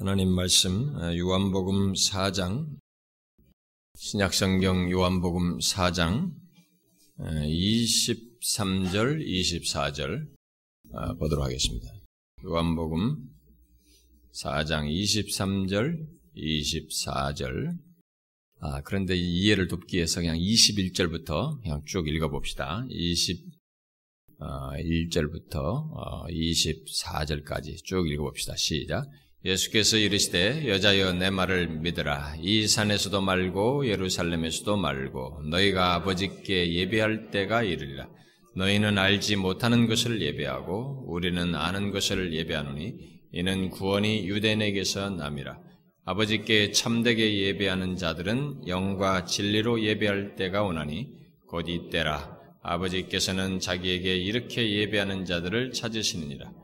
하나님 말씀 어, 요한복음 4장 신약성경 요한복음 4장 23절 24절 보도록 하겠습니다. 요한복음 4장 23절 24절 아, 그런데 이해를 돕기 위해서 그냥 21절부터 그냥 쭉 읽어봅시다. 21절부터 24절까지 어, 쭉 읽어봅시다. 시작. 예수께서 이르시되 여자여 내 말을 믿으라. 이 산에서도 말고 예루살렘에서도 말고 너희가 아버지께 예배할 때가 이르리라. 너희는 알지 못하는 것을 예배하고 우리는 아는 것을 예배하노니 이는 구원이 유대인에게서 남이라. 아버지께 참되게 예배하는 자들은 영과 진리로 예배할 때가 오나니 곧 이때라. 아버지께서는 자기에게 이렇게 예배하는 자들을 찾으시느니라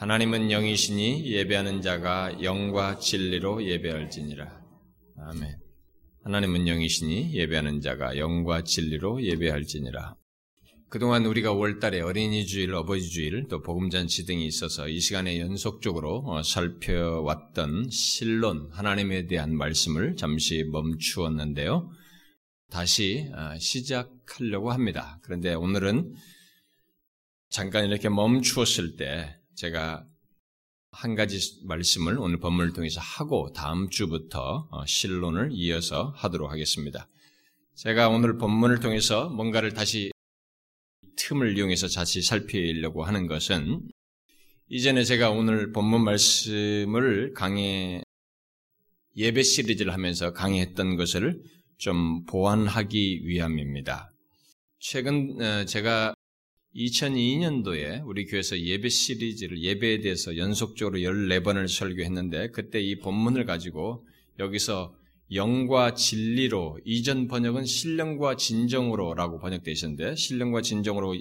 하나님은 영이시니 예배하는 자가 영과 진리로 예배할지니라. 아멘. 하나님은 영이시니 예배하는 자가 영과 진리로 예배할지니라. 그동안 우리가 5월달에 어린이 주일, 어버이 주일, 또 복음잔치 등이 있어서 이 시간에 연속적으로 어, 살펴왔던 신론, 하나님에 대한 말씀을 잠시 멈추었는데요. 다시 어, 시작하려고 합니다. 그런데 오늘은 잠깐 이렇게 멈추었을 때 제가 한 가지 말씀을 오늘 본문을 통해서 하고 다음 주부터 어, 신론을 이어서 하도록 하겠습니다. 제가 오늘 본문을 통해서 뭔가를 다시 틈을 이용해서 다시 살피려고 하는 것은 이전에 제가 오늘 본문 말씀을 강의 예배 시리즈를 하면서 강의했던 것을 좀 보완하기 위함입니다. 최근 어, 제가 2002년도에 우리 교회에서 예배 시리즈를 예배에 대해서 연속적으로 14번을 설교했는데 그때 이 본문을 가지고 여기서 영과 진리로 이전 번역은 신령과 진정으로라고 번역되어 있었는데 신령과 진정으로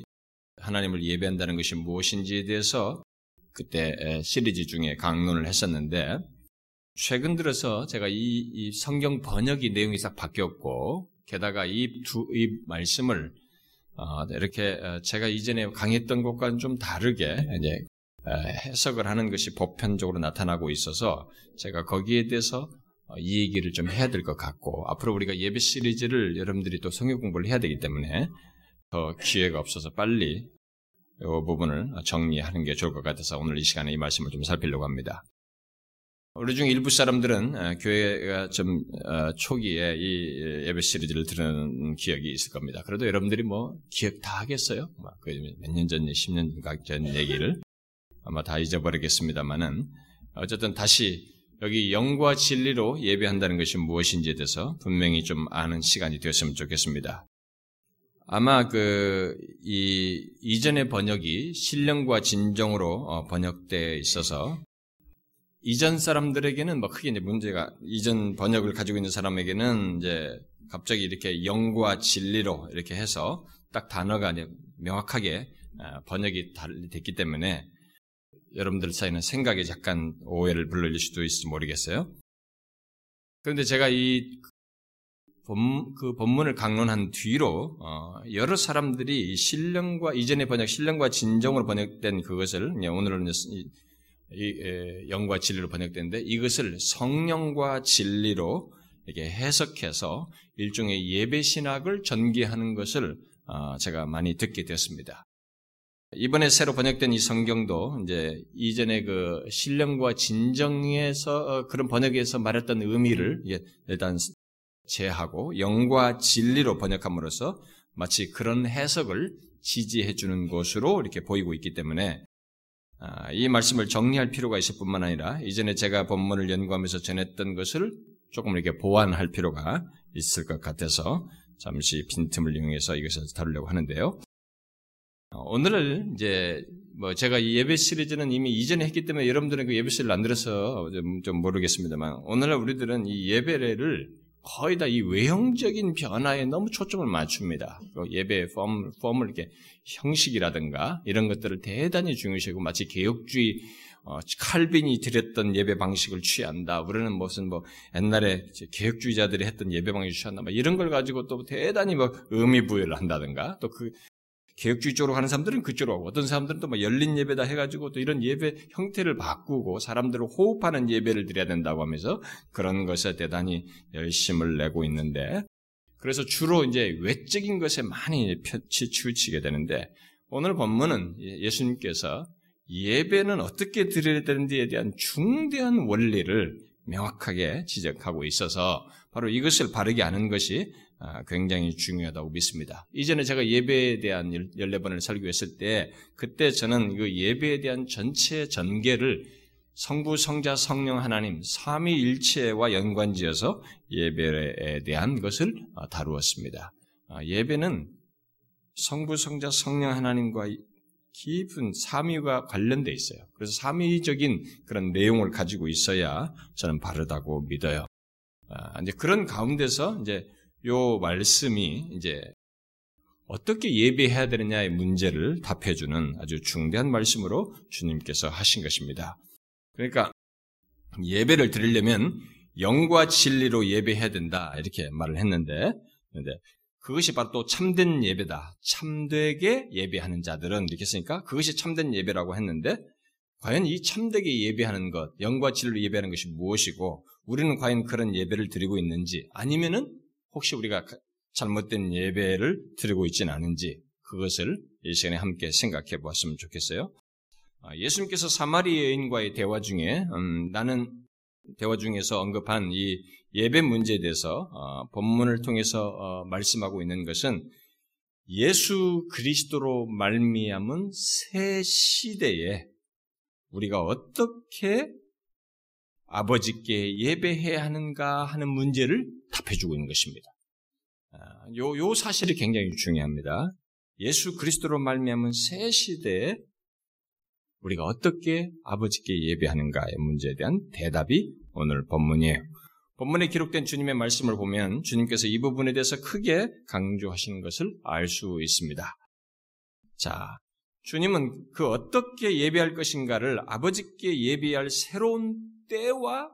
하나님을 예배한다는 것이 무엇인지에 대해서 그때 시리즈 중에 강론을 했었는데 최근 들어서 제가 이, 이 성경 번역이 내용이 싹 바뀌었고 게다가 이 두이 말씀을 어, 이렇게 어, 제가 이전에 강의했던 것과는 좀 다르게 이제 어, 해석을 하는 것이 보편적으로 나타나고 있어서 제가 거기에 대해서 이 얘기를 좀 해야 될 것 같고 앞으로 우리가 예배 시리즈를 여러분들이 또 성경 공부를 해야 되기 때문에 더 기회가 없어서 빨리 이 부분을 정리하는 게 좋을 것 같아서 오늘 이 시간에 이 말씀을 좀 살피려고 합니다. 우리 중 일부 사람들은 어, 교회가 좀 어, 초기에 이 예배 시리즈를 들은 기억이 있을 겁니다. 그래도 여러분들이 뭐 기억 다 하겠어요? 그몇년 전, 10년 전 얘기를 아마 다 잊어버리겠습니다만은 어쨌든 다시 여기 영과 진리로 예배한다는 것이 무엇인지에 대해서 분명히 좀 아는 시간이 되었으면 좋겠습니다. 아마 그, 이, 이전의 번역이 신령과 진정으로 어, 번역되어 있어서 이전 사람들에게는 뭐 크게 이제 문제가 이전 번역을 가지고 있는 사람에게는 이제 갑자기 이렇게 영과 진리로 이렇게 해서 딱 단어가 명확하게 아, 번역이 됐기 때문에 여러분들 사이는 생각에 약간 오해를 불러일 수도 있을지 모르겠어요. 그런데 제가 이 본, 그 본문을 강론한 뒤로 어, 여러 사람들이 신령과 이전의 번역 신령과 진정으로 번역된 그것을 오늘은 이 영과 진리로 번역되는데 이것을 성령과 진리로 이렇게 해석해서 일종의 예배 신학을 전개하는 것을 어, 제가 많이 듣게 되었습니다. 이번에 새로 번역된 이 성경도 이제 이전에 그 신령과 진정에서 어, 그런 번역에서 말했던 의미를 일단 제하고 영과 진리로 번역함으로써 마치 그런 해석을 지지해 주는 것으로 이렇게 보이고 있기 때문에 아, 이 말씀을 정리할 필요가 있을 뿐만 아니라 이전에 제가 본문을 연구하면서 전했던 것을 조금 이렇게 보완할 필요가 있을 것 같아서 잠시 빈틈을 이용해서 이것을 다루려고 하는데요. 어, 오늘을 이제 뭐 제가 이 예배 시리즈는 이미 이전에 했기 때문에 여러분들은 그 예배 시리즈를 안 들어서 좀, 좀 모르겠습니다만 오늘날 우리들은 이 예배를 거의 다 이 외형적인 변화에 너무 초점을 맞춥니다. 예배 폼, 폼을 이렇게 형식이라든가 이런 것들을 대단히 중요시하고 마치 개혁주의 어, 칼빈이 드렸던 예배 방식을 취한다. 우리는 무슨 뭐 옛날에 개혁주의자들이 했던 예배 방식을 취한다. 뭐 이런 걸 가지고 또 대단히 뭐 의미 부여를 한다든가 또 그 개혁주의 쪽으로 가는 사람들은 그쪽으로 가고 어떤 사람들은 또 뭐 열린 예배다 해가지고 또 이런 예배 형태를 바꾸고 사람들을 호흡하는 예배를 드려야 된다고 하면서 그런 것에 대단히 열심을 내고 있는데 그래서 주로 이제 외적인 것에 많이 치우치게 되는데 오늘 본문은 예, 예수님께서 예배는 어떻게 드려야 되는지에 대한 중대한 원리를 명확하게 지적하고 있어서 바로 이것을 바르게 아는 것이 아, 굉장히 중요하다고 믿습니다. 이전에 제가 예배에 대한 14번을 설교했을 때 그때 저는 그 예배에 대한 전체 전개를 성부, 성자, 성령 하나님 삼위일체와 연관지어서 예배에 대한 것을 아, 다루었습니다. 아, 예배는 성부, 성자, 성령 하나님과 깊은 삼위가 관련돼 있어요. 그래서 삼위적인 그런 내용을 가지고 있어야 저는 바르다고 믿어요. 이제 그런 가운데서 이제 요 말씀이 이제 어떻게 예배해야 되느냐의 문제를 답해주는 아주 중대한 말씀으로 주님께서 하신 것입니다. 그러니까 예배를 드리려면 영과 진리로 예배해야 된다 이렇게 말을 했는데, 근데 그것이 바로 또 참된 예배다. 참되게 예배하는 자들은 이렇게 했으니까 그것이 참된 예배라고 했는데, 과연 이 참되게 예배하는 것, 영과 진리로 예배하는 것이 무엇이고, 우리는 과연 그런 예배를 드리고 있는지, 아니면은 혹시 우리가 잘못된 예배를 드리고 있지는 않은지 그것을 이 시간에 함께 생각해 보았으면 좋겠어요. 아, 예수님께서 사마리 여인과의 대화 중에 음, 나는 대화 중에서 언급한 이 예배 문제에 대해서 어, 본문을 통해서 어, 말씀하고 있는 것은 예수 그리스도로 말미암은 새 시대에 우리가 어떻게 아버지께 예배해야 하는가 하는 문제를 답해주고 있는 것입니다. 아, 요, 요 사실이 굉장히 중요합니다. 예수 그리스도로 말미암은 새 시대에 우리가 어떻게 아버지께 예배하는가의 문제에 대한 대답이 오늘 본문이에요. 본문에 기록된 주님의 말씀을 보면 주님께서 이 부분에 대해서 크게 강조하신 것을 알 수 있습니다. 자, 주님은 그 어떻게 예배할 것인가를 아버지께 예배할 새로운 때와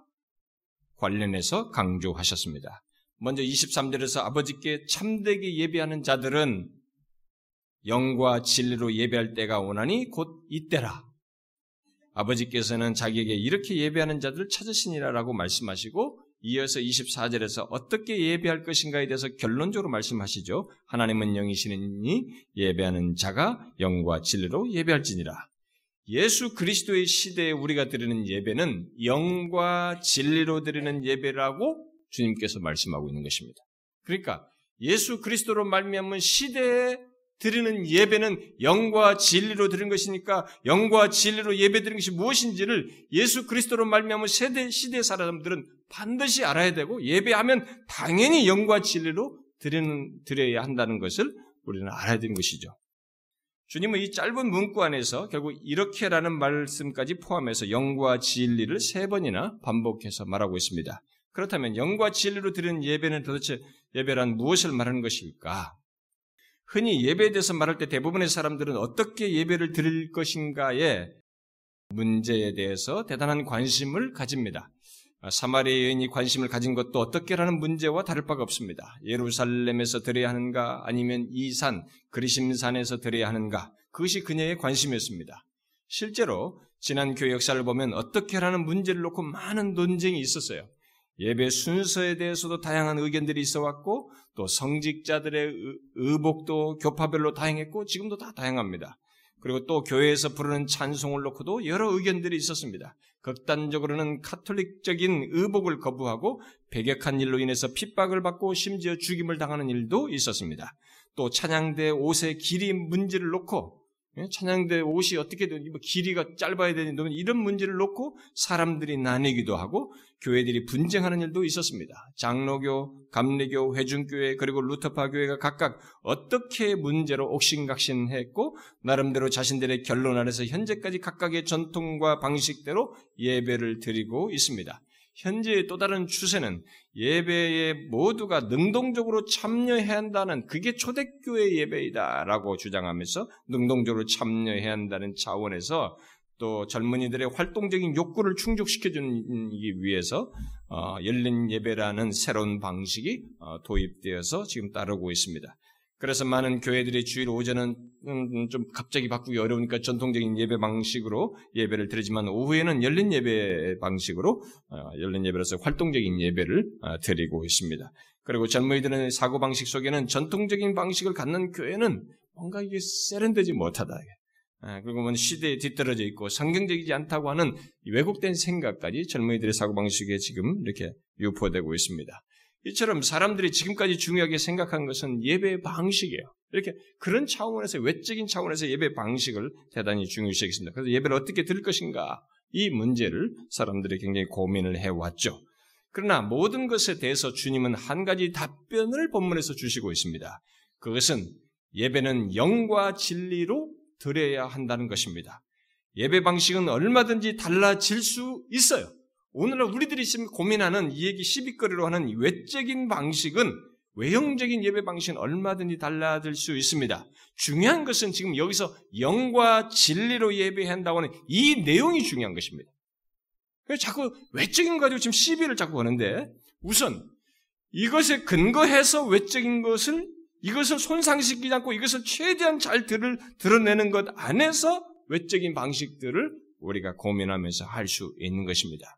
관련해서 강조하셨습니다. 먼저 23절에서 아버지께 참되게 예배하는 자들은 영과 진리로 예배할 때가 오나니 곧 이때라. 아버지께서는 자기에게 이렇게 예배하는 자들을 찾으시니라라고 말씀하시고 이어서 24절에서 어떻게 예배할 것인가에 대해서 결론적으로 말씀하시죠. 하나님은 영이시니 예배하는 자가 영과 진리로 예배할지니라. 예수 그리스도의 시대에 우리가 드리는 예배는 영과 진리로 드리는 예배라고 주님께서 말씀하고 있는 것입니다. 그러니까 예수 그리스도로 말미암은 시대에 드리는 예배는 영과 진리로 드리는 것이니까 영과 진리로 예배 드리는 것이 무엇인지를 예수 그리스도로 말미암은 세대 시대 사람들은 반드시 알아야 되고 예배하면 당연히 영과 진리로 드리는 드려야 한다는 것을 우리는 알아야 되는 것이죠. 주님은 이 짧은 문구 안에서 결국 이렇게라는 말씀까지 포함해서 영과 진리를 세 번이나 반복해서 말하고 있습니다. 그렇다면 영과 진리로 드리는 예배는 도대체 예배란 무엇을 말하는 것일까? 흔히 예배에 대해서 말할 때 대부분의 사람들은 어떻게 예배를 드릴 것인가의 문제에 대해서 대단한 관심을 가집니다. 사마리아 여인이 관심을 가진 것도 어떻게라는 문제와 다를 바가 없습니다. 예루살렘에서 드려야 하는가 아니면 이 산, 그리심산에서 드려야 하는가 그것이 그녀의 관심이었습니다. 실제로 지난 교회 역사를 보면 어떻게라는 문제를 놓고 많은 논쟁이 있었어요. 예배 순서에 대해서도 다양한 의견들이 있어 왔고 또 성직자들의 의복도 교파별로 다양했고 지금도 다 다양합니다. 그리고 또 교회에서 부르는 찬송을 놓고도 여러 의견들이 있었습니다. 극단적으로는 카톨릭적인 의복을 거부하고 배격한 일로 인해서 핍박을 받고 심지어 죽임을 당하는 일도 있었습니다. 또 찬양대 옷의 길이 문제를 놓고 예? 찬양대 옷이 어떻게 되는 뭐 길이가 짧아야 되는 이런 문제를 놓고 사람들이 나뉘기도 하고 교회들이 분쟁하는 일도 있었습니다. 장로교, 감리교, 회중교회 그리고 루터파 교회가 각각 어떻게 문제로 옥신각신했고 나름대로 자신들의 결론 안에서 현재까지 각각의 전통과 방식대로 예배를 드리고 있습니다. 현재의 또 다른 추세는 예배에 모두가 능동적으로 참여해야 한다는 그게 초대교회 예배이다라고 주장하면서 능동적으로 참여해야 한다는 차원에서 또 젊은이들의 활동적인 욕구를 충족시켜주기 위해서 어, 열린 예배라는 새로운 방식이 어, 도입되어서 지금 따르고 있습니다. 그래서 많은 교회들이 주일 오전은 음, 좀 갑자기 바꾸기 어려우니까 전통적인 예배 방식으로 예배를 드리지만 오후에는 열린 예배 방식으로 어, 열린 예배로서 활동적인 예배를 어, 드리고 있습니다. 그리고 젊은이들의 사고 방식 속에는 전통적인 방식을 갖는 교회는 뭔가 이게 세련되지 못하다. 아, 그리고 뭐 시대에 뒤떨어져 있고 성경적이지 않다고 하는 왜곡된 생각까지 젊은이들의 사고 방식에 지금 이렇게 유포되고 있습니다. 이처럼 사람들이 지금까지 중요하게 생각한 것은 예배 방식이에요. 이렇게 그런 차원에서 외적인 차원에서 예배 방식을 대단히 중요시 여겼습니다. 그래서 예배를 어떻게 드릴 것인가 이 문제를 사람들이 굉장히 고민을 해왔죠. 그러나 모든 것에 대해서 주님은 한 가지 답변을 본문에서 주시고 있습니다. 그것은 예배는 영과 진리로 드려야 한다는 것입니다. 예배 방식은 얼마든지 달라질 수 있어요. 오늘날 우리들이 지금 고민하는 이 얘기 시비거리로 하는 외적인 방식은 외형적인 예배 방식은 얼마든지 달라질 수 있습니다. 중요한 것은 지금 여기서 영과 진리로 예배한다고 하는 이 내용이 중요한 것입니다. 자꾸 외적인 거 가지고 지금 시비를 자꾸 하는데 우선 이것에 근거해서 외적인 것을 이것을 손상시키지 않고 이것을 최대한 잘 들을, 드러내는 것 안에서 외적인 방식들을 우리가 고민하면서 할 수 있는 것입니다.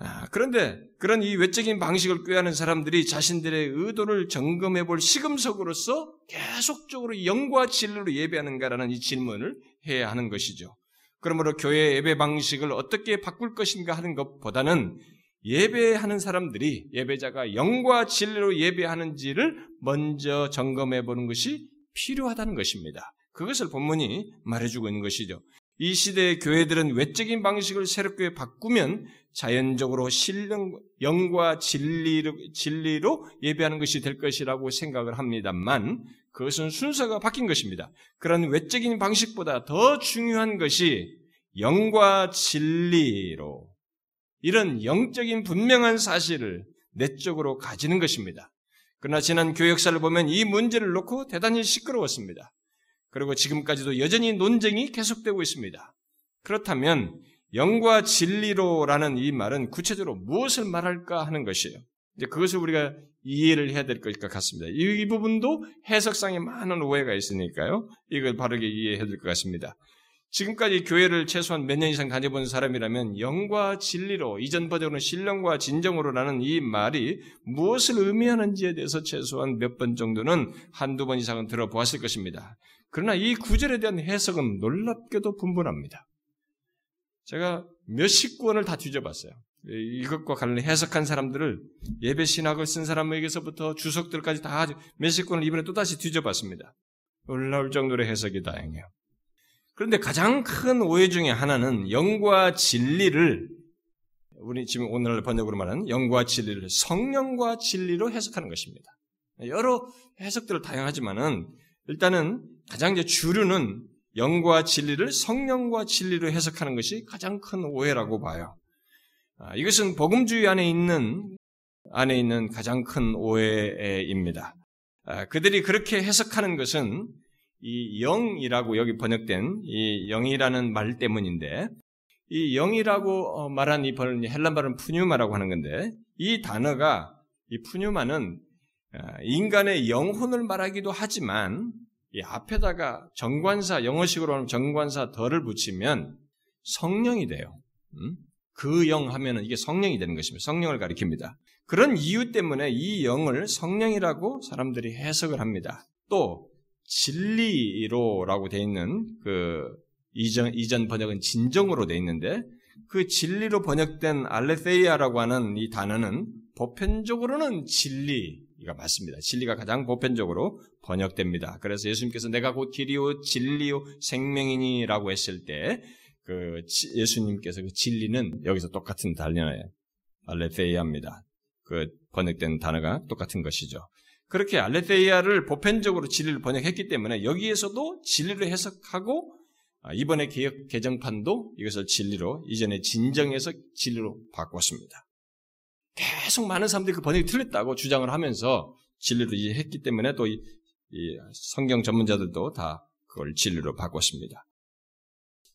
아, 그런데 그런 이 외적인 방식을 꾀하는 사람들이 자신들의 의도를 점검해 볼 시금석으로서 계속적으로 영과 진리로 예배하는가라는 이 질문을 해야 하는 것이죠. 그러므로 교회 예배 방식을 어떻게 바꿀 것인가 하는 것보다는 예배하는 사람들이 예배자가 영과 진리로 예배하는지를 먼저 점검해 보는 것이 필요하다는 것입니다. 그것을 본문이 말해주고 있는 것이죠. 이 시대의 교회들은 외적인 방식을 새롭게 바꾸면 자연적으로 신령, 영과 진리로, 진리로 예배하는 것이 될 것이라고 생각을 합니다만 그것은 순서가 바뀐 것입니다. 그런 외적인 방식보다 더 중요한 것이 영과 진리로 이런 영적인 분명한 사실을 내적으로 가지는 것입니다. 그러나 지난 교역사를 보면 이 문제를 놓고 대단히 시끄러웠습니다. 그리고 지금까지도 여전히 논쟁이 계속되고 있습니다. 그렇다면 영과 진리로라는 이 말은 구체적으로 무엇을 말할까 하는 것이에요. 이제 그것을 우리가 이해를 해야 될 것 같습니다. 이, 이 부분도 해석상에 많은 오해가 있으니까요. 이걸 바르게 이해해야 될 것 같습니다. 지금까지 교회를 최소한 몇 년 이상 다녀본 사람이라면 영과 진리로 이전 버전으로 신령과 진정으로라는 이 말이 무엇을 의미하는지에 대해서 최소한 몇 번 정도는 한두 번 이상은 들어보았을 것입니다. 그러나 이 구절에 대한 해석은 놀랍게도 분분합니다. 제가 몇십 권을 다 뒤져봤어요. 이것과 관련 해석한 사람들을 예배 신학을 쓴 사람에게서부터 주석들까지 다 몇십 권을 이번에 또다시 뒤져봤습니다. 놀라울 정도로 해석이 다양해요. 그런데 가장 큰 오해 중에 하나는 영과 진리를 우리 지금 오늘 번역으로 말하는 영과 진리를 성령과 진리로 해석하는 것입니다. 여러 해석들을 다양하지만은 일단은 가장 이제 주류는 영과 진리를 성령과 진리로 해석하는 것이 가장 큰 오해라고 봐요. 아, 이것은 복음주의 안에 있는 안에 있는 가장 큰 오해입니다. 아, 그들이 그렇게 해석하는 것은 이 영이라고 여기 번역된 이 영이라는 말 때문인데 이 영이라고 어, 말한 이 헬란 발은 푸뉴마라고 하는 건데 이 단어가 이 푸뉴마는 어, 인간의 영혼을 말하기도 하지만 이 앞에다가 정관사 영어식으로 하면 정관사 덜을 붙이면 성령이 돼요. 음? 그영 하면은 이게 성령이 되는 것입니다. 성령을 가리킵니다. 그런 이유 때문에 이 영을 성령이라고 사람들이 해석을 합니다. 또 진리로라고 돼 있는 그 이전 이전 번역은 진정으로 돼 있는데 그 진리로 번역된 알레세이아라고 하는 이 단어는 보편적으로는 진리 가 맞습니다. 진리가 가장 보편적으로 번역됩니다. 그래서 예수님께서 내가 곧 길이요 진리요 생명이니라고 했을 때 그 예수님께서 그 진리는 여기서 똑같은 단어예요. 알레세이아입니다. 그 번역된 단어가 똑같은 것이죠. 그렇게 알레테이아를 보편적으로 진리를 번역했기 때문에 여기에서도 진리를 해석하고 아, 이번에 개혁 개정판도 이것을 진리로 이전에 진정해서 진리로 바꿨습니다. 계속 많은 사람들이 그 번역이 틀렸다고 주장을 하면서 진리로 이해했기 때문에 또 이, 이 성경 전문자들도 다 그걸 진리로 바꿨습니다.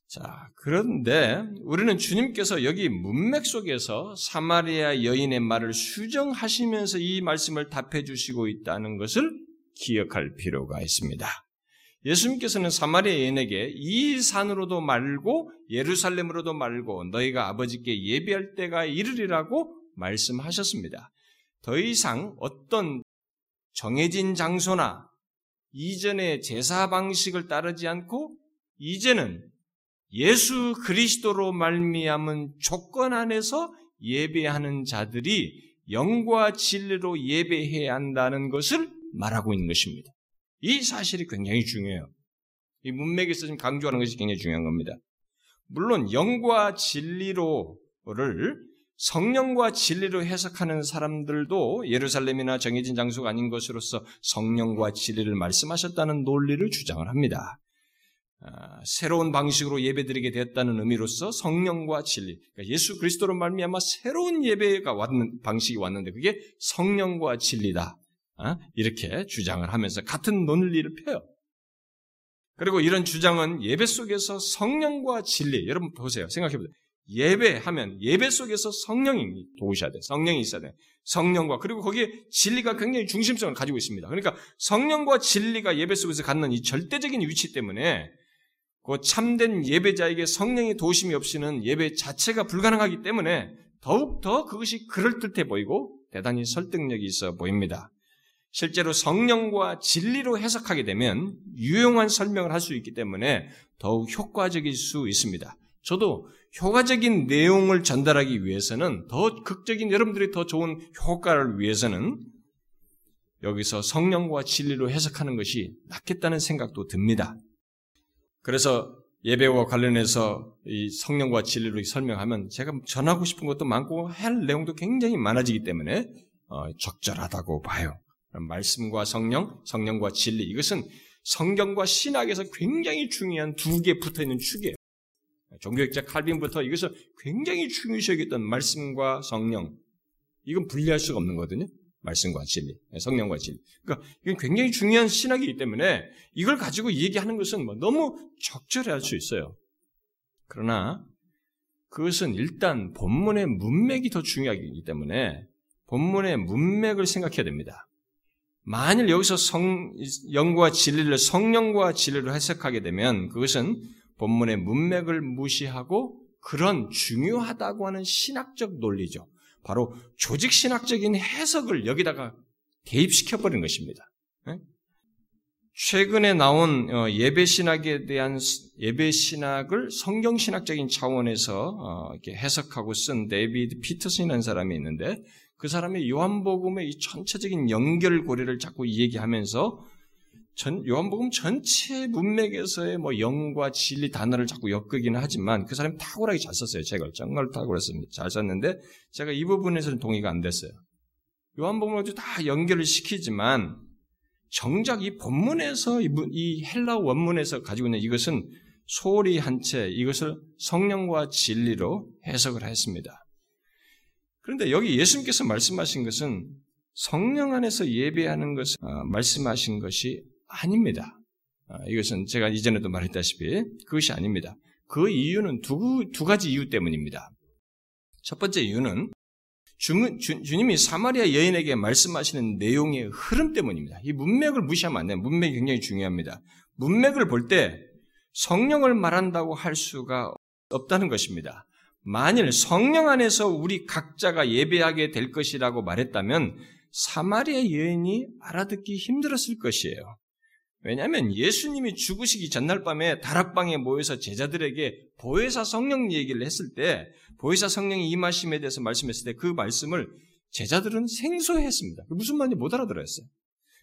자, 그런데 우리는 주님께서 여기 문맥 속에서 사마리아 여인의 말을 수정하시면서 이 말씀을 답해 주시고 있다는 것을 기억할 필요가 있습니다. 예수님께서는 사마리아 여인에게 이 산으로도 말고 예루살렘으로도 말고 너희가 아버지께 예비할 때가 이르리라고 말씀하셨습니다. 더 이상 어떤 정해진 장소나 이전의 제사 방식을 따르지 않고 이제는 예수 그리스도로 말미암은 조건 안에서 예배하는 자들이 영과 진리로 예배해야 한다는 것을 말하고 있는 것입니다. 이 사실이 굉장히 중요해요. 이 문맥에서 지금 강조하는 것이 굉장히 중요한 겁니다. 물론 영과 진리로를 성령과 진리로 해석하는 사람들도 예루살렘이나 정해진 장소가 아닌 것으로서 성령과 진리를 말씀하셨다는 논리를 주장을 합니다. 아, 새로운 방식으로 예배드리게 되었다는 의미로서 성령과 진리, 그러니까 예수 그리스도로 말미암아 새로운 예배가 왔는 방식이 왔는데 그게 성령과 진리다. 아, 이렇게 주장을 하면서 같은 논리를 펴요. 그리고 이런 주장은 예배 속에서 성령과 진리, 여러분 보세요. 생각해 보세요. 예배하면 예배 속에서 성령이 도우셔야 돼. 성령이 있어야 돼. 성령과 그리고 거기에 진리가 굉장히 중심성을 가지고 있습니다. 그러니까 성령과 진리가 예배 속에서 갖는 이 절대적인 위치 때문에 그 참된 예배자에게 성령의 도심이 없이는 예배 자체가 불가능하기 때문에 더욱 더 그것이 그럴듯해 보이고 대단히 설득력이 있어 보입니다. 실제로 성령과 진리로 해석하게 되면 유용한 설명을 할 수 있기 때문에 더욱 효과적일 수 있습니다. 저도 효과적인 내용을 전달하기 위해서는 더 극적인 여러분들이 더 좋은 효과를 위해서는 여기서 성령과 진리로 해석하는 것이 낫겠다는 생각도 듭니다. 그래서 예배와 관련해서 이 성령과 진리로 설명하면 제가 전하고 싶은 것도 많고 할 내용도 굉장히 많아지기 때문에 어, 적절하다고 봐요. 말씀과 성령, 성령과 진리 이것은 성경과 신학에서 굉장히 중요한 두 개 붙어 있는 축이에요. 종교학자 칼빈부터 이것을 굉장히 중요시 여겼던 말씀과 성령 이건 분리할 수가 없는 거거든요. 말씀과 진리, 성령과 진리. 그러니까 이건 굉장히 중요한 신학이기 때문에 이걸 가지고 얘기하는 것은 뭐 너무 적절할 수 있어요. 그러나 그것은 일단 본문의 문맥이 더 중요하기 때문에 본문의 문맥을 생각해야 됩니다. 만일 여기서 성, 영과 진리를 성령과 진리로 해석하게 되면 그것은 본문의 문맥을 무시하고 그런 중요하다고 하는 신학적 논리죠. 바로 조직 신학적인 해석을 여기다가 대입시켜 버린 것입니다. 예? 최근에 나온 어, 예배 신학에 대한 예배 신학을 성경 신학적인 차원에서 어, 해석하고 쓴 데이비드 피터슨이라는 사람이 있는데 그 사람이 요한복음의 이 전체적인 연결고리를 자꾸 얘기하면서 전, 요한복음 전체 문맥에서의 뭐 영과 진리 단어를 자꾸 엮기는 하지만 그 사람이 탁월하게 잘 썼어요. 제가 정말 탁월했습니다. 잘 썼는데 제가 이 부분에서는 동의가 안 됐어요. 요한복음을 다 연결을 시키지만 정작 이 본문에서 이 헬라 원문에서 가지고 있는 이것은 소리 한채 이것을 성령과 진리로 해석을 했습니다. 그런데 여기 예수님께서 말씀하신 것은 성령 안에서 예배하는 것을 어, 말씀하신 것이 아닙니다. 아, 이것은 제가 이전에도 말했다시피 그것이 아닙니다. 그 이유는 두, 두 가지 이유 때문입니다. 첫 번째 이유는 주, 주, 님이 사마리아 여인에게 말씀하시는 내용의 흐름 때문입니다. 이 문맥을 무시하면 안 돼요. 문맥이 굉장히 중요합니다. 문맥을 볼 때 성령을 말한다고 할 수가 없다는 것입니다. 만일 성령 안에서 우리 각자가 예배하게 될 것이라고 말했다면 사마리아 여인이 알아듣기 힘들었을 것이에요. 왜냐하면 예수님이 죽으시기 전날 밤에 다락방에 모여서 제자들에게 보혜사 성령 얘기를 했을 때 보혜사 성령이 임하심에 대해서 말씀했을 때 그 말씀을 제자들은 생소했습니다. 무슨 말인지 못 알아들었어요.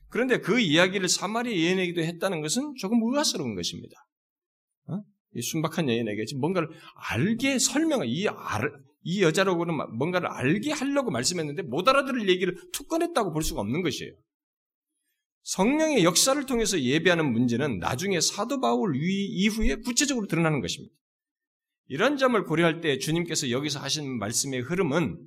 그런데 그 이야기를 사마리아 여인에게도 했다는 것은 조금 의아스러운 것입니다. 어? 이 순박한 여인에게 뭔가를 알게 설명, 이, 알, 이 여자로고는 뭔가를 알게 하려고 말씀했는데 못 알아들을 얘기를 툭 꺼냈다고 볼 수가 없는 것이에요. 성령의 역사를 통해서 예배하는 문제는 나중에 사도 바울 이후에 구체적으로 드러나는 것입니다. 이런 점을 고려할 때 주님께서 여기서 하신 말씀의 흐름은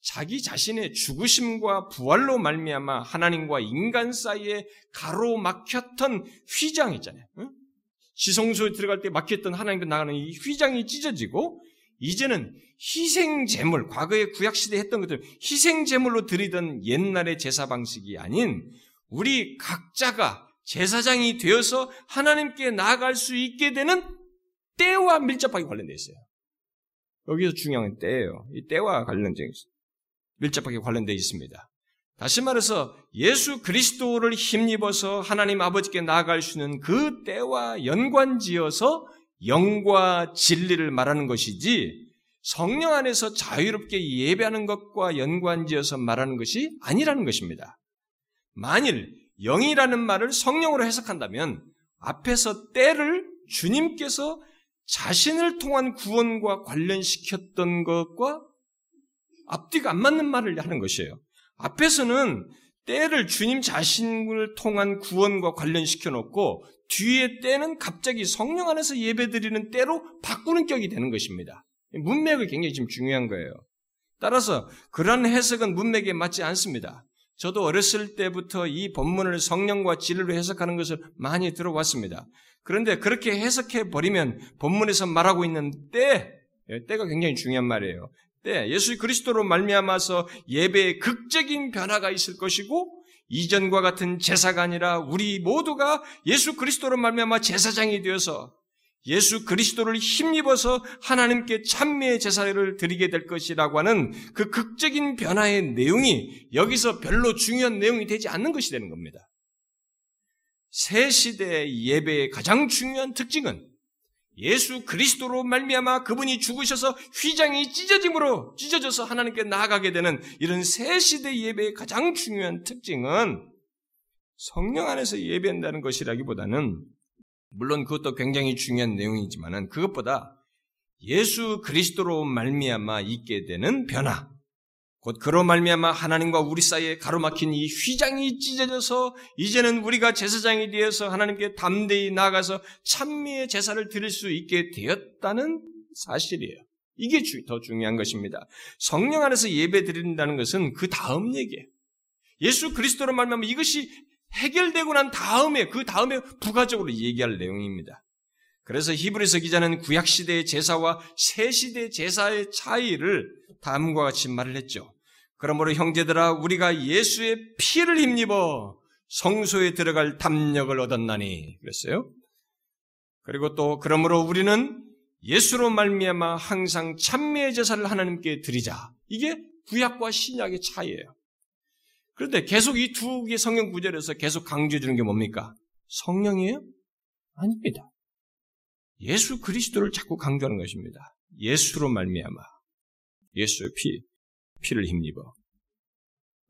자기 자신의 죽으심과 부활로 말미암아 하나님과 인간 사이에 가로막혔던 휘장 있잖아요. 지성소에 들어갈 때 막혔던 하나님과 나가는 이 휘장이 찢어지고 이제는 희생 제물, 과거에 구약 시대에 했던 것들 희생 제물로 드리던 옛날의 제사 방식이 아닌 우리 각자가 제사장이 되어서 하나님께 나아갈 수 있게 되는 때와 밀접하게 관련되어 있어요. 여기서 중요한 건 때예요. 이 때와 관련되어. 밀접하게 관련되어 있습니다. 다시 말해서 예수 그리스도를 힘입어서 하나님 아버지께 나아갈 수 있는 그 때와 연관지어서 영과 진리를 말하는 것이지 성령 안에서 자유롭게 예배하는 것과 연관지어서 말하는 것이 아니라는 것입니다. 만일 영이라는 말을 성령으로 해석한다면 앞에서 때를 주님께서 자신을 통한 구원과 관련시켰던 것과 앞뒤가 안 맞는 말을 하는 것이에요. 앞에서는 때를 주님 자신을 통한 구원과 관련시켜 놓고 뒤에 때는 갑자기 성령 안에서 예배드리는 때로 바꾸는 격이 되는 것입니다. 문맥이 굉장히 지금 중요한 거예요. 따라서 그런 해석은 문맥에 맞지 않습니다. 저도 어렸을 때부터 이 본문을 성령과 진리로 해석하는 것을 많이 들어왔습니다. 그런데 그렇게 해석해 버리면 본문에서 말하고 있는 때, 예, 때가 굉장히 중요한 말이에요. 때, 예수 그리스도로 말미암아서 예배에 극적인 변화가 있을 것이고 이전과 같은 제사가 아니라 우리 모두가 예수 그리스도로 말미암아 제사장이 되어서 예수 그리스도를 힘입어서 하나님께 찬미의 제사를 드리게 될 것이라고 하는 그 극적인 변화의 내용이 여기서 별로 중요한 내용이 되지 않는 것이 되는 겁니다. 새 시대의 예배의 가장 중요한 특징은 예수 그리스도로 말미암아 그분이 죽으셔서 휘장이 찢어짐으로 찢어져서 하나님께 나아가게 되는 이런 새 시대 예배의 가장 중요한 특징은 성령 안에서 예배한다는 것이라기보다는 물론 그것도 굉장히 중요한 내용이지만은 그것보다 예수 그리스도로 말미암아 있게 되는 변화, 곧 그로 말미암아 하나님과 우리 사이에 가로막힌 이 휘장이 찢어져서 이제는 우리가 제사장이 되어서 하나님께 담대히 나아가서 찬미의 제사를 드릴 수 있게 되었다는 사실이에요. 이게 더 중요한 것입니다. 성령 안에서 예배 드린다는 것은 그 다음 얘기예요. 예수 그리스도로 말미암아 이것이 해결되고 난 다음에 그 다음에 부가적으로 얘기할 내용입니다. 그래서 히브리서 기자는 구약 시대의 제사와 새 시대 제사의 차이를 다음과 같이 말을 했죠. 그러므로 형제들아 우리가 예수의 피를 힘입어 성소에 들어갈 담력을 얻었나니 그랬어요. 그리고 또 그러므로 우리는 예수로 말미암아 항상 찬미의 제사를 하나님께 드리자. 이게 구약과 신약의 차이예요. 그런데 계속 이 두 개의 성경 구절에서 계속 강조해 주는 게 뭡니까? 성령이에요? 아닙니다. 예수 그리스도를 자꾸 강조하는 것입니다. 예수로 말미암아 예수의 피, 피를 힘입어.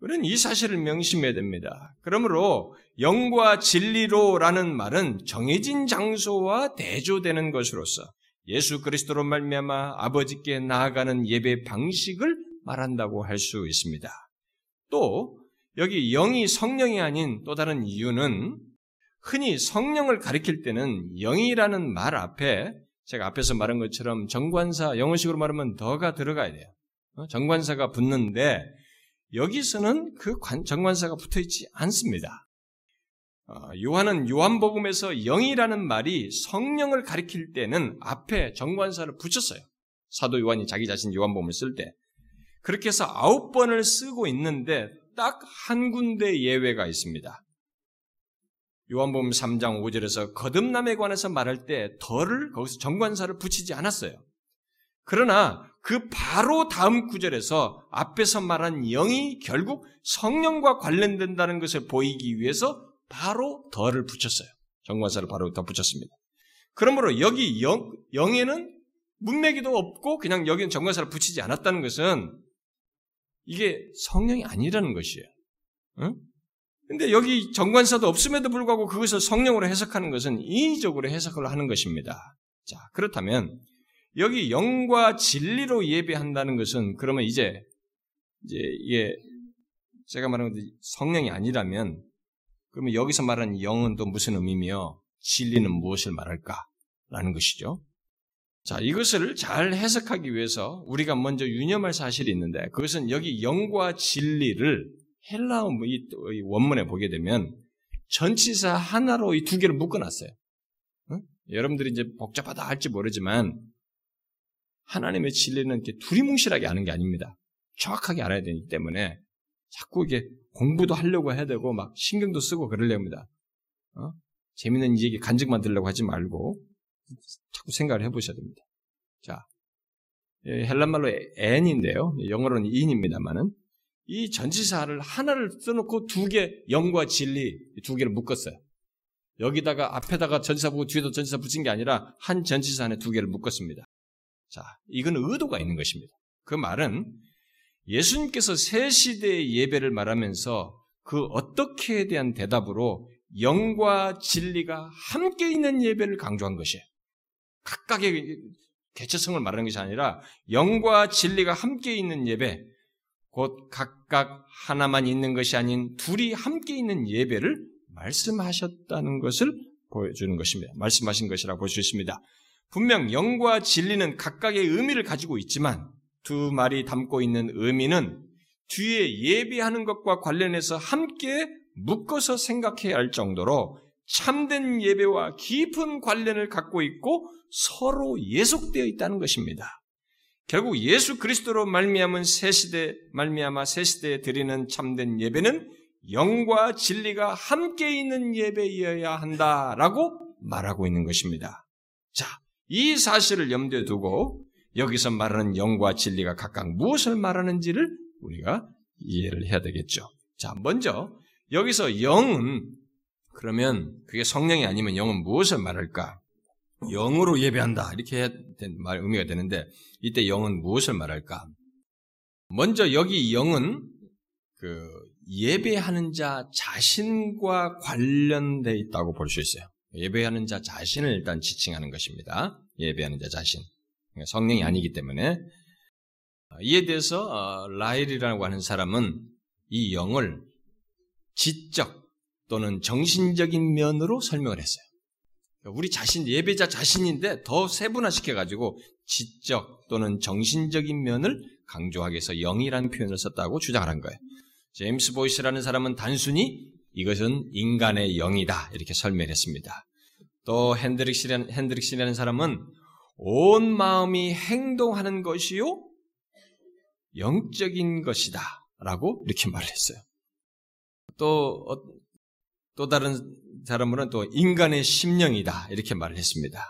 우리는 이 사실을 명심해야 됩니다. 그러므로 영과 진리로라는 말은 정해진 장소와 대조되는 것으로서 예수 그리스도로 말미암아 아버지께 나아가는 예배 방식을 말한다고 할 수 있습니다. 또 여기 영이 성령이 아닌 또 다른 이유는 흔히 성령을 가리킬 때는 영이라는 말 앞에 제가 앞에서 말한 것처럼 정관사 영어식으로 말하면 더가 들어가야 돼요. 어? 정관사가 붙는데 여기서는 그 정관사가 붙어 있지 않습니다. 어, 요한은 요한복음에서 영이라는 말이 성령을 가리킬 때는 앞에 정관사를 붙였어요. 사도 요한이 자기 자신 요한복음을 쓸 때. 그렇게 해서 아홉 번을 쓰고 있는데 딱 한 군데 예외가 있습니다. 요한복음 3장 5절에서 거듭남에 관해서 말할 때 덜을 거기서 정관사를 붙이지 않았어요. 그러나 그 바로 다음 구절에서 앞에서 말한 영이 결국 성령과 관련된다는 것을 보이기 위해서 바로 덜을 붙였어요. 정관사를 바로 더 붙였습니다. 그러므로 여기 영, 영에는 문맥이도 없고 그냥 여기는 정관사를 붙이지 않았다는 것은 이게 성령이 아니라는 것이에요. 응? 근데 여기 정관사도 없음에도 불구하고 그것을 성령으로 해석하는 것은 인위적으로 해석을 하는 것입니다. 자, 그렇다면 여기 영과 진리로 예배한다는 것은 그러면 이제 이제 이게 제가 말하는 성령이 아니라면 그러면 여기서 말하는 영은 또 무슨 의미며 진리는 무엇을 말할까라는 것이죠. 자, 이것을 잘 해석하기 위해서 우리가 먼저 유념할 사실이 있는데 그것은 여기 영과 진리를 헬라어 뭐 원문에 보게 되면 전치사 하나로 이 두 개를 묶어놨어요. 응? 여러분들이 이제 복잡하다 할지 모르지만 하나님의 진리는 이렇게 두리뭉실하게 아는 게 아닙니다. 정확하게 알아야 되기 때문에 자꾸 이게 공부도 하려고 해야 되고 막 신경도 쓰고 그러려 합니다. 어? 재밌는 얘기 간증 만 들려고 하지 말고 자꾸 생각을 해보셔야 됩니다. 자, 예, 헬란말로 n인데요. 영어로는 in입니다만은 이 전치사를 하나를 써놓고 두 개, 영과 진리 두 개를 묶었어요. 여기다가 앞에다가 전치사 보고 뒤에도 전치사 붙인 게 아니라 한 전치사 안에 두 개를 묶었습니다. 자, 이건 의도가 있는 것입니다. 그 말은 예수님께서 새 시대의 예배를 말하면서 그 어떻게에 대한 대답으로 영과 진리가 함께 있는 예배를 강조한 것이에요. 각각의 개체성을 말하는 것이 아니라 영과 진리가 함께 있는 예배, 곧 각각 하나만 있는 것이 아닌 둘이 함께 있는 예배를 말씀하셨다는 것을 보여주는 것입니다. 말씀하신 것이라고 볼 수 있습니다. 분명 영과 진리는 각각의 의미를 가지고 있지만 두 말이 담고 있는 의미는 뒤에 예배하는 것과 관련해서 함께 묶어서 생각해야 할 정도로 참된 예배와 깊은 관련을 갖고 있고 서로 예속되어 있다는 것입니다. 결국 예수 그리스도로 말미암은 새 시대 말미암아 새 시대에 드리는 참된 예배는 영과 진리가 함께 있는 예배이어야 한다라고 말하고 있는 것입니다. 자, 이 사실을 염두에 두고 여기서 말하는 영과 진리가 각각 무엇을 말하는지를 우리가 이해를 해야 되겠죠. 자, 먼저 여기서 영은 그러면 그게 성령이 아니면 영은 무엇을 말할까? 영으로 예배한다 이렇게 말 의미가 되는데 이때 영은 무엇을 말할까? 먼저 여기 영은 그 예배하는 자 자신과 관련돼 있다고 볼 수 있어요. 예배하는 자 자신을 일단 지칭하는 것입니다. 예배하는 자 자신. 성령이 아니기 때문에 이에 대해서 어, 라일이라고 하는 사람은 이 영을 지적 또는 정신적인 면으로 설명을 했어요. 우리 자신 예배자 자신인데 더 세분화시켜 가지고 지적 또는 정신적인 면을 강조하기 위해서 영이라는 표현을 썼다고 주장을 한 거예요. 제임스 보이스라는 사람은 단순히 이것은 인간의 영이다 이렇게 설명했습니다. 또 핸드릭시라는, 핸드릭시라는 사람은 온 마음이 행동하는 것이요 영적인 것이다 라고 이렇게 말했어요. 또, 어, 또 다른 사람은 또 인간의 심령이다 이렇게 말을 했습니다.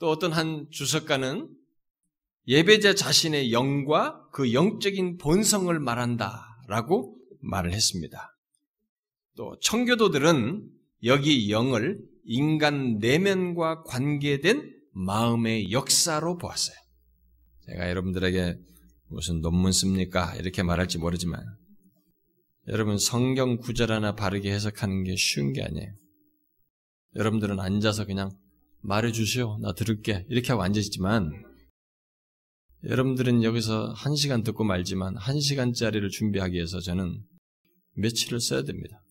또 어떤 한 주석가는 예배자 자신의 영과 그 영적인 본성을 말한다 라고 말을 했습니다. 또 청교도들은 여기 영을 인간 내면과 관계된 마음의 역사로 보았어요. 제가 여러분들에게 무슨 논문 씁니까? 이렇게 말할지 모르지만 여러분 성경 구절 하나 바르게 해석하는 게 쉬운 게 아니에요. 여러분들은 앉아서 그냥 말해 주시오. 나 들을게. 이렇게 하고 앉으시지만 여러분들은 여기서 한 시간 듣고 말지만 한 시간짜리를 준비하기 위해서 저는 며칠을 써야 됩니다.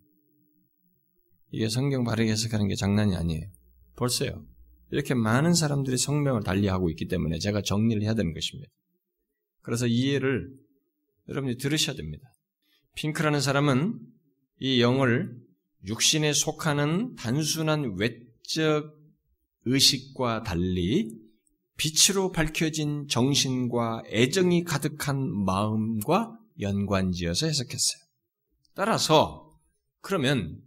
이게 성경 바르게 해석하는 게 장난이 아니에요. 벌써요. 이렇게 많은 사람들이 성명을 달리하고 있기 때문에 제가 정리를 해야 되는 것입니다. 그래서 이해를 여러분이 들으셔야 됩니다. 핑크라는 사람은 이 영을 육신에 속하는 단순한 외적 의식과 달리 빛으로 밝혀진 정신과 애정이 가득한 마음과 연관지어서 해석했어요. 따라서 그러면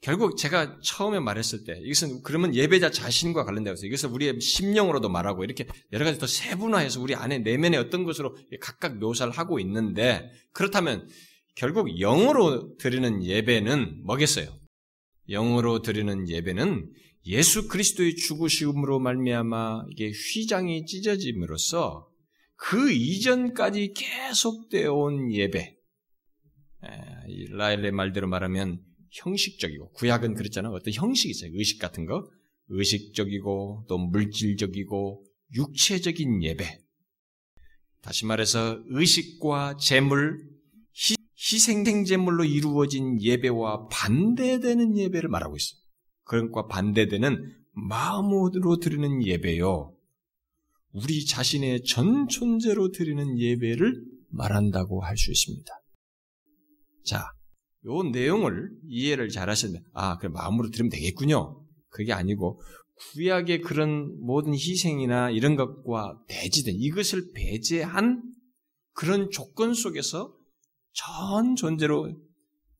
결국 제가 처음에 말했을 때 이것은 그러면 예배자 자신과 관련되어서 이것을 우리의 심령으로도 말하고 이렇게 여러 가지 더 세분화해서 우리 안에 내면의 어떤 것으로 각각 묘사를 하고 있는데 그렇다면 결국 영으로 드리는 예배는 뭐겠어요? 영으로 드리는 예배는 예수 그리스도의 죽으심으로 말미암아 이게 휘장이 찢어짐으로써 그 이전까지 계속되어 온 예배. 라일의 말대로 말하면 형식적이고 구약은 그랬잖아. 어떤 형식이 있어요. 의식 같은 거. 의식적이고 또 물질적이고 육체적인 예배. 다시 말해서 의식과 재물, 희생제물로 이루어진 예배와 반대되는 예배를 말하고 있어요. 그런과 반대되는 마음으로 드리는 예배요. 우리 자신의 전 존재로 드리는 예배를 말한다고 할 수 있습니다. 자, 요 내용을 이해를 잘 하시면, 아, 그래, 마음으로 들으면 되겠군요. 그게 아니고, 구약의 그런 모든 희생이나 이런 것과 배제된, 이것을 배제한 그런 조건 속에서 전 존재로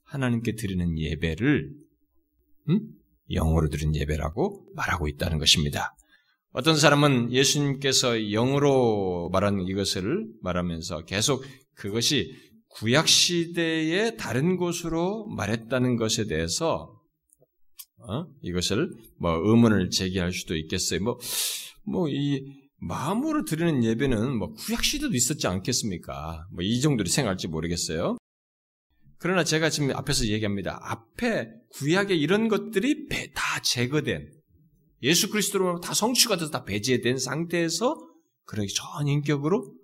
하나님께 드리는 예배를 음? 영으로 드린 예배라고 말하고 있다는 것입니다. 어떤 사람은 예수님께서 영으로 말한 이것을 말하면서 계속 그것이 구약 시대의 다른 곳으로 말했다는 것에 대해서 어? 이것을 뭐 의문을 제기할 수도 있겠어요. 뭐 뭐 이 마음으로 드리는 예배는 뭐 구약 시대도 있었지 않겠습니까? 뭐 이 정도로 생각할지 모르겠어요. 그러나 제가 지금 앞에서 얘기합니다. 앞에 구약에 이런 것들이 다 제거된 예수 그리스도로 다 성취가 돼서 다 배제된 상태에서 그러기 전 인격으로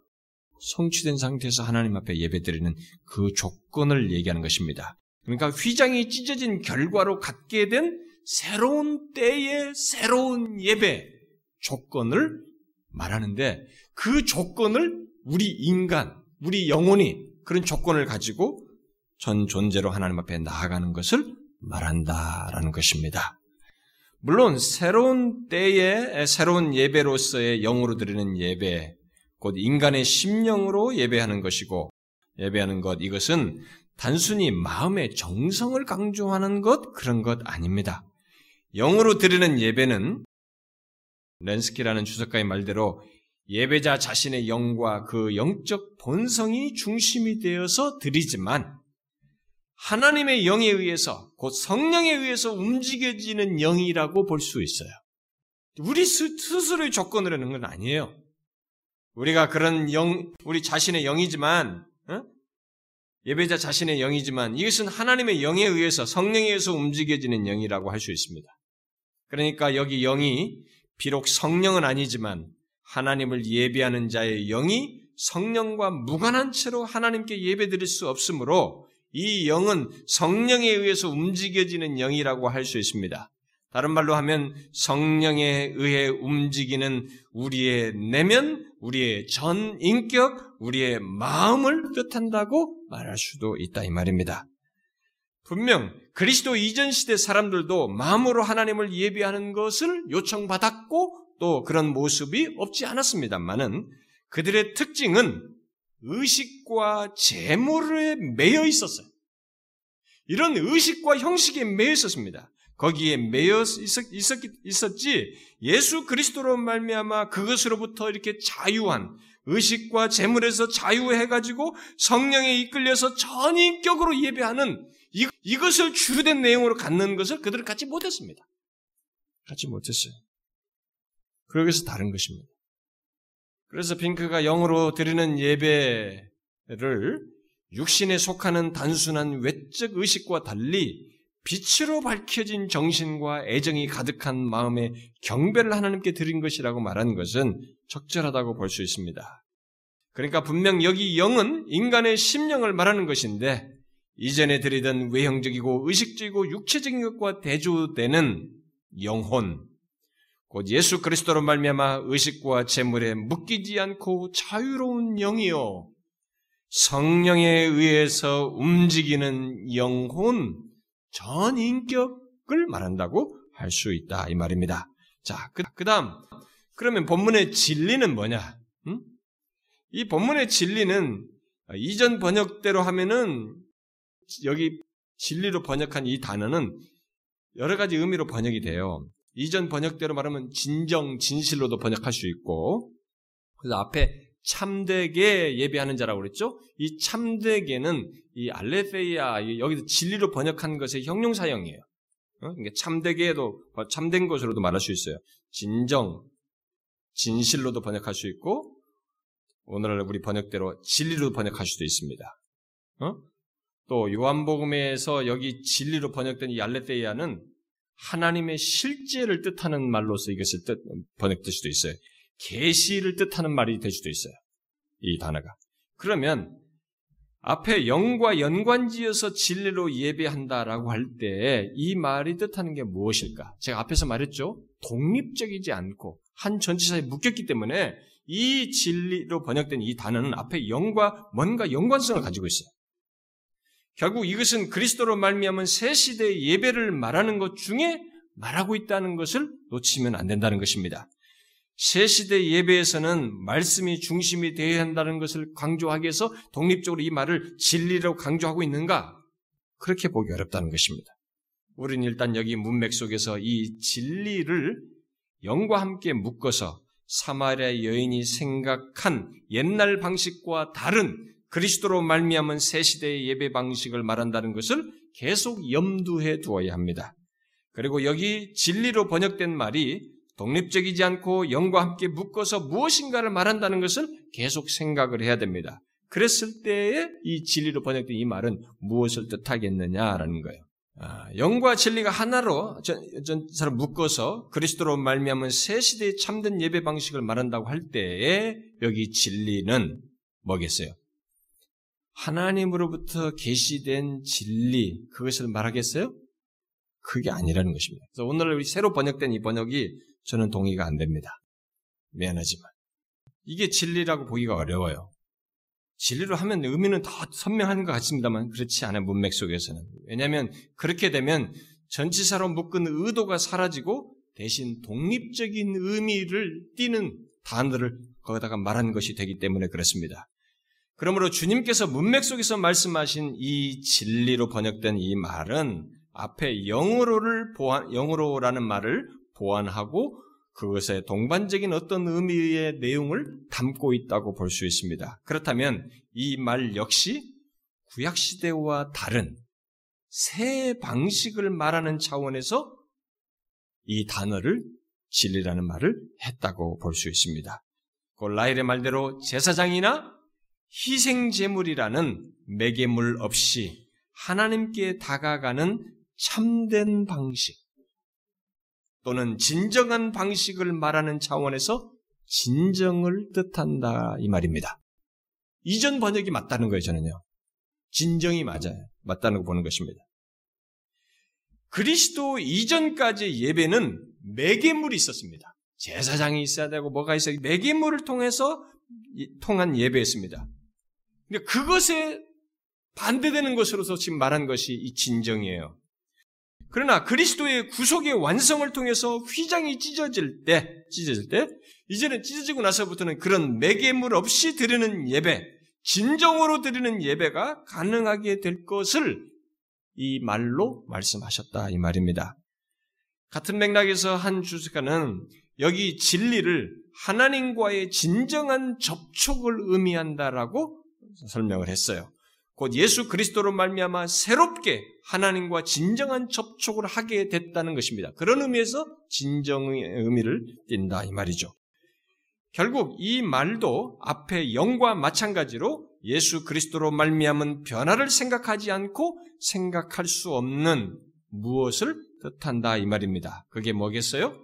성취된 상태에서 하나님 앞에 예배드리는 그 조건을 얘기하는 것입니다. 그러니까 휘장이 찢어진 결과로 갖게 된 새로운 때의 새로운 예배 조건을 말하는데 그 조건을 우리 인간, 우리 영혼이 그런 조건을 가지고 전 존재로 하나님 앞에 나아가는 것을 말한다라는 것입니다. 물론 새로운 때에 새로운 예배로서의 영으로 드리는 예배, 곧 인간의 심령으로 예배하는 것이고 예배하는 것 이것은 단순히 마음의 정성을 강조하는 것 그런 것 아닙니다. 영으로 드리는 예배는 렌스키라는 주석가의 말대로 예배자 자신의 영과 그 영적 본성이 중심이 되어서 드리지만 하나님의 영에 의해서 곧 성령에 의해서 움직여지는 영이라고 볼 수 있어요. 우리 스스로의 조건으로 하는 건 아니에요. 우리가 그런 영, 우리 자신의 영이지만, 어? 예배자 자신의 영이지만 이것은 하나님의 영에 의해서 성령에 의해서 움직여지는 영이라고 할 수 있습니다. 그러니까 여기 영이 비록 성령은 아니지만 하나님을 예배하는 자의 영이 성령과 무관한 채로 하나님께 예배드릴 수 없으므로 이 영은 성령에 의해서 움직여지는 영이라고 할 수 있습니다. 다른 말로 하면 성령에 의해 움직이는 우리의 내면, 우리의 전 인격, 우리의 마음을 뜻한다고 말할 수도 있다 이 말입니다. 분명 그리스도 이전 시대 사람들도 마음으로 하나님을 예비하는 것을 요청받았고 또 그런 모습이 없지 않았습니다만은 그들의 특징은 의식과 재물에 매여 있었어요. 이런 의식과 형식에 매여 있었습니다. 거기에 매여 있었, 있었지 예수 그리스도로 말미암아 그것으로부터 이렇게 자유한 의식과 재물에서 자유해가지고 성령에 이끌려서 전인격으로 예배하는 이, 이것을 주된 내용으로 갖는 것을 그들은 갖지 못했습니다. 갖지 못했어요. 그러기서 다른 것입니다. 그래서 핑크가 영으로 드리는 예배를 육신에 속하는 단순한 외적 의식과 달리 빛으로 밝혀진 정신과 애정이 가득한 마음의 경배를 하나님께 드린 것이라고 말한 것은 적절하다고 볼 수 있습니다. 그러니까 분명 여기 영은 인간의 심령을 말하는 것인데 이전에 드리던 외형적이고 의식적이고 육체적인 것과 대조되는 영혼, 곧 예수 그리스도로 말미암아 의식과 재물에 묶이지 않고 자유로운 영이요 성령에 의해서 움직이는 영혼 전 인격을 말한다고 할 수 있다 이 말입니다. 자, 그 다음 그러면 본문의 진리는 뭐냐? 음? 이 본문의 진리는 이전 번역대로 하면은 여기 진리로 번역한 이 단어는 여러 가지 의미로 번역이 돼요. 이전 번역대로 말하면 진정, 진실로도 번역할 수 있고, 그래서 앞에 참되게 예배하는 자라고 그랬죠? 이 참되게는 이 알레페이아, 여기서 진리로 번역한 것의 형용사형이에요. 어? 그러니까 참되게도, 참된 것으로도 말할 수 있어요. 진정, 진실로도 번역할 수 있고, 오늘날 우리 번역대로 진리로 번역할 수도 있습니다. 어? 또 요한복음에서 여기 진리로 번역된 이 알레페이아는 하나님의 실제를 뜻하는 말로서 이것을 뜻, 번역될 수도 있어요. 계시를 뜻하는 말이 될 수도 있어요. 이 단어가. 그러면 앞에 영과 연관지어서 진리로 예배한다라고 할 때 이 말이 뜻하는 게 무엇일까? 제가 앞에서 말했죠. 독립적이지 않고 한 전치사에 묶였기 때문에 이 진리로 번역된 이 단어는 앞에 영과 뭔가 연관성을 가지고 있어요. 결국 이것은 그리스도로 말미암은 새 시대의 예배를 말하는 것 중에 말하고 있다는 것을 놓치면 안 된다는 것입니다. 새 시대 예배에서는 말씀이 중심이 되어야 한다는 것을 강조하기 위해서 독립적으로 이 말을 진리라고 강조하고 있는가? 그렇게 보기 어렵다는 것입니다. 우리는 일단 여기 문맥 속에서 이 진리를 영과 함께 묶어서 사마리아 여인이 생각한 옛날 방식과 다른 그리스도로 말미암은 새 시대의 예배 방식을 말한다는 것을 계속 염두해 두어야 합니다. 그리고 여기 진리로 번역된 말이 독립적이지 않고 영과 함께 묶어서 무엇인가를 말한다는 것을 계속 생각을 해야 됩니다. 그랬을 때에 이 진리로 번역된 이 말은 무엇을 뜻하겠느냐라는 거예요. 아, 영과 진리가 하나로 전사람 묶어서 그리스도로 말미암은 새 시대의 참된 예배 방식을 말한다고 할 때에 여기 진리는 뭐겠어요? 하나님으로부터 계시된 진리 그것을 말하겠어요? 그게 아니라는 것입니다. 그래서 오늘 새로 번역된 이 번역이 저는 동의가 안 됩니다. 미안하지만 이게 진리라고 보기가 어려워요. 진리로 하면 의미는 더 선명한 것 같습니다만 그렇지 않은 문맥 속에서는 왜냐하면 그렇게 되면 전치사로 묶은 의도가 사라지고 대신 독립적인 의미를 띠는 단어를 거기다가 말한 것이 되기 때문에 그렇습니다. 그러므로 주님께서 문맥 속에서 말씀하신 이 진리로 번역된 이 말은 앞에 영어로를 보완, 영어로라는 말을 보완하고 그것에 동반적인 어떤 의미의 내용을 담고 있다고 볼 수 있습니다. 그렇다면 이 말 역시 구약시대와 다른 새 방식을 말하는 차원에서 이 단어를 진리라는 말을 했다고 볼 수 있습니다. 골라일의 말대로 제사장이나 희생 제물이라는 매개물 없이 하나님께 다가가는 참된 방식 또는 진정한 방식을 말하는 차원에서 진정을 뜻한다 이 말입니다. 이전 번역이 맞다는 거예요, 저는요. 진정이 맞아요. 맞다는 거 보는 것입니다. 그리스도 이전까지 예배는 매개물이 있었습니다. 제사장이 있어야 되고 뭐가 있어야 매개물을 통해서 통한 예배였습니다. 근데 그것에 반대되는 것으로서 지금 말한 것이 이 진정이에요. 그러나 그리스도의 구속의 완성을 통해서 휘장이 찢어질 때, 찢어질 때, 이제는 찢어지고 나서부터는 그런 매개물 없이 드리는 예배, 진정으로 드리는 예배가 가능하게 될 것을 이 말로 말씀하셨다 이 말입니다. 같은 맥락에서 한 주석가는 여기 진리를 하나님과의 진정한 접촉을 의미한다라고 설명을 했어요. 곧 예수 그리스도로 말미암아 새롭게 하나님과 진정한 접촉을 하게 됐다는 것입니다. 그런 의미에서 진정의 의미를 띈다 이 말이죠. 결국 이 말도 앞에 영과 마찬가지로 예수 그리스도로 말미암은 변화를 생각하지 않고 생각할 수 없는 무엇을 뜻한다 이 말입니다. 그게 뭐겠어요?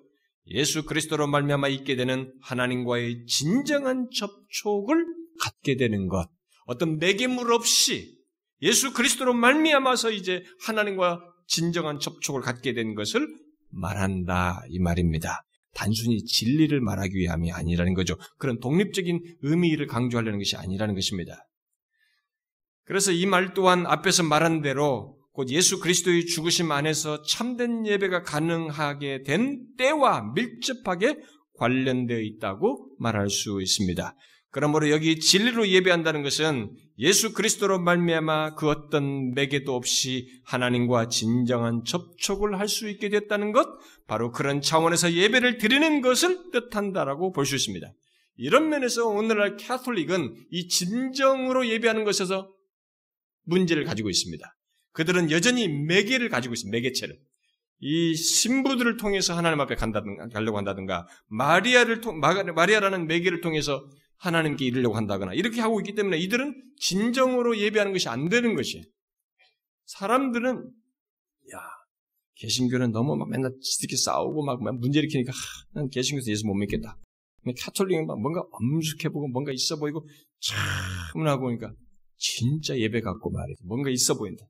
예수 그리스도로 말미암아 있게 되는 하나님과의 진정한 접촉을 갖게 되는 것. 어떤 매개물 없이 예수 그리스도로 말미암아서 이제 하나님과 진정한 접촉을 갖게 된 것을 말한다 이 말입니다. 단순히 진리를 말하기 위함이 아니라는 거죠. 그런 독립적인 의미를 강조하려는 것이 아니라는 것입니다. 그래서 이 말 또한 앞에서 말한 대로 곧 예수 그리스도의 죽으심 안에서 참된 예배가 가능하게 된 때와 밀접하게 관련되어 있다고 말할 수 있습니다. 그러므로 여기 진리로 예배한다는 것은 예수 그리스도로 말미암아 그 어떤 매개도 없이 하나님과 진정한 접촉을 할 수 있게 됐다는 것, 바로 그런 차원에서 예배를 드리는 것을 뜻한다라고 볼 수 있습니다. 이런 면에서 오늘날 캐톨릭은 이 진정으로 예배하는 것에서 문제를 가지고 있습니다. 그들은 여전히 매개를 가지고 있습니다. 매개체를. 이 신부들을 통해서 하나님 앞에 간다든가, 가려고 한다든가, 마리아를 통, 마리아라는 매개를 통해서 하나님께 이르려고 한다거나 이렇게 하고 있기 때문에 이들은 진정으로 예배하는 것이 안 되는 것이 사람들은 야 개신교는 너무 막 맨날 지들끼리 싸우고 막 문제 일으키니까 하, 난 개신교에서 예수 못 믿겠다. 카톨릭은 막 뭔가 엄숙해 보고 뭔가 있어 보이고 차분하고 보니까 진짜 예배 같고 말이지 뭔가 있어 보인다.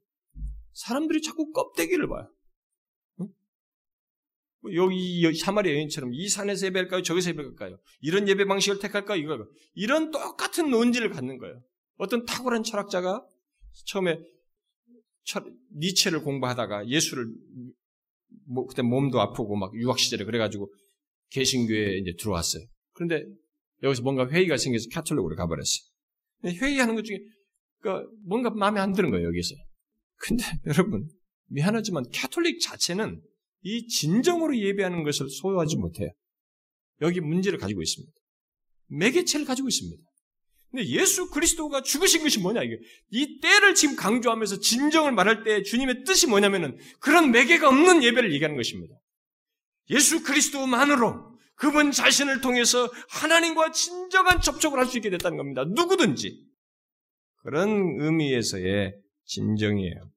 사람들이 자꾸 껍데기를 봐요. 뭐 여기 사마리아 여인처럼 이 산에서 예배할까요? 저기서 예배할까요? 이런 예배 방식을 택할까요? 이거 이런 똑같은 논지를 갖는 거예요. 어떤 탁월한 철학자가 처음에 철, 니체를 공부하다가 예수를 뭐 그때 몸도 아프고 막 유학 시절에 그래가지고 개신교에 이제 들어왔어요. 그런데 여기서 뭔가 회의가 생겨서 카톨릭으로 가버렸어요. 회의하는 것 중에 그러니까 뭔가 마음에 안 드는 거예요, 여기서. 근데 여러분, 미안하지만 카톨릭 자체는 이 진정으로 예배하는 것을 소유하지 못해요. 여기 문제를 가지고 있습니다. 매개체를 가지고 있습니다. 근데 예수 그리스도가 죽으신 것이 뭐냐 이게 이 때를 지금 강조하면서 진정을 말할 때 주님의 뜻이 뭐냐면은 그런 매개가 없는 예배를 얘기하는 것입니다. 예수 그리스도만으로 그분 자신을 통해서 하나님과 진정한 접촉을 할 수 있게 됐다는 겁니다. 누구든지 그런 의미에서의 진정이에요.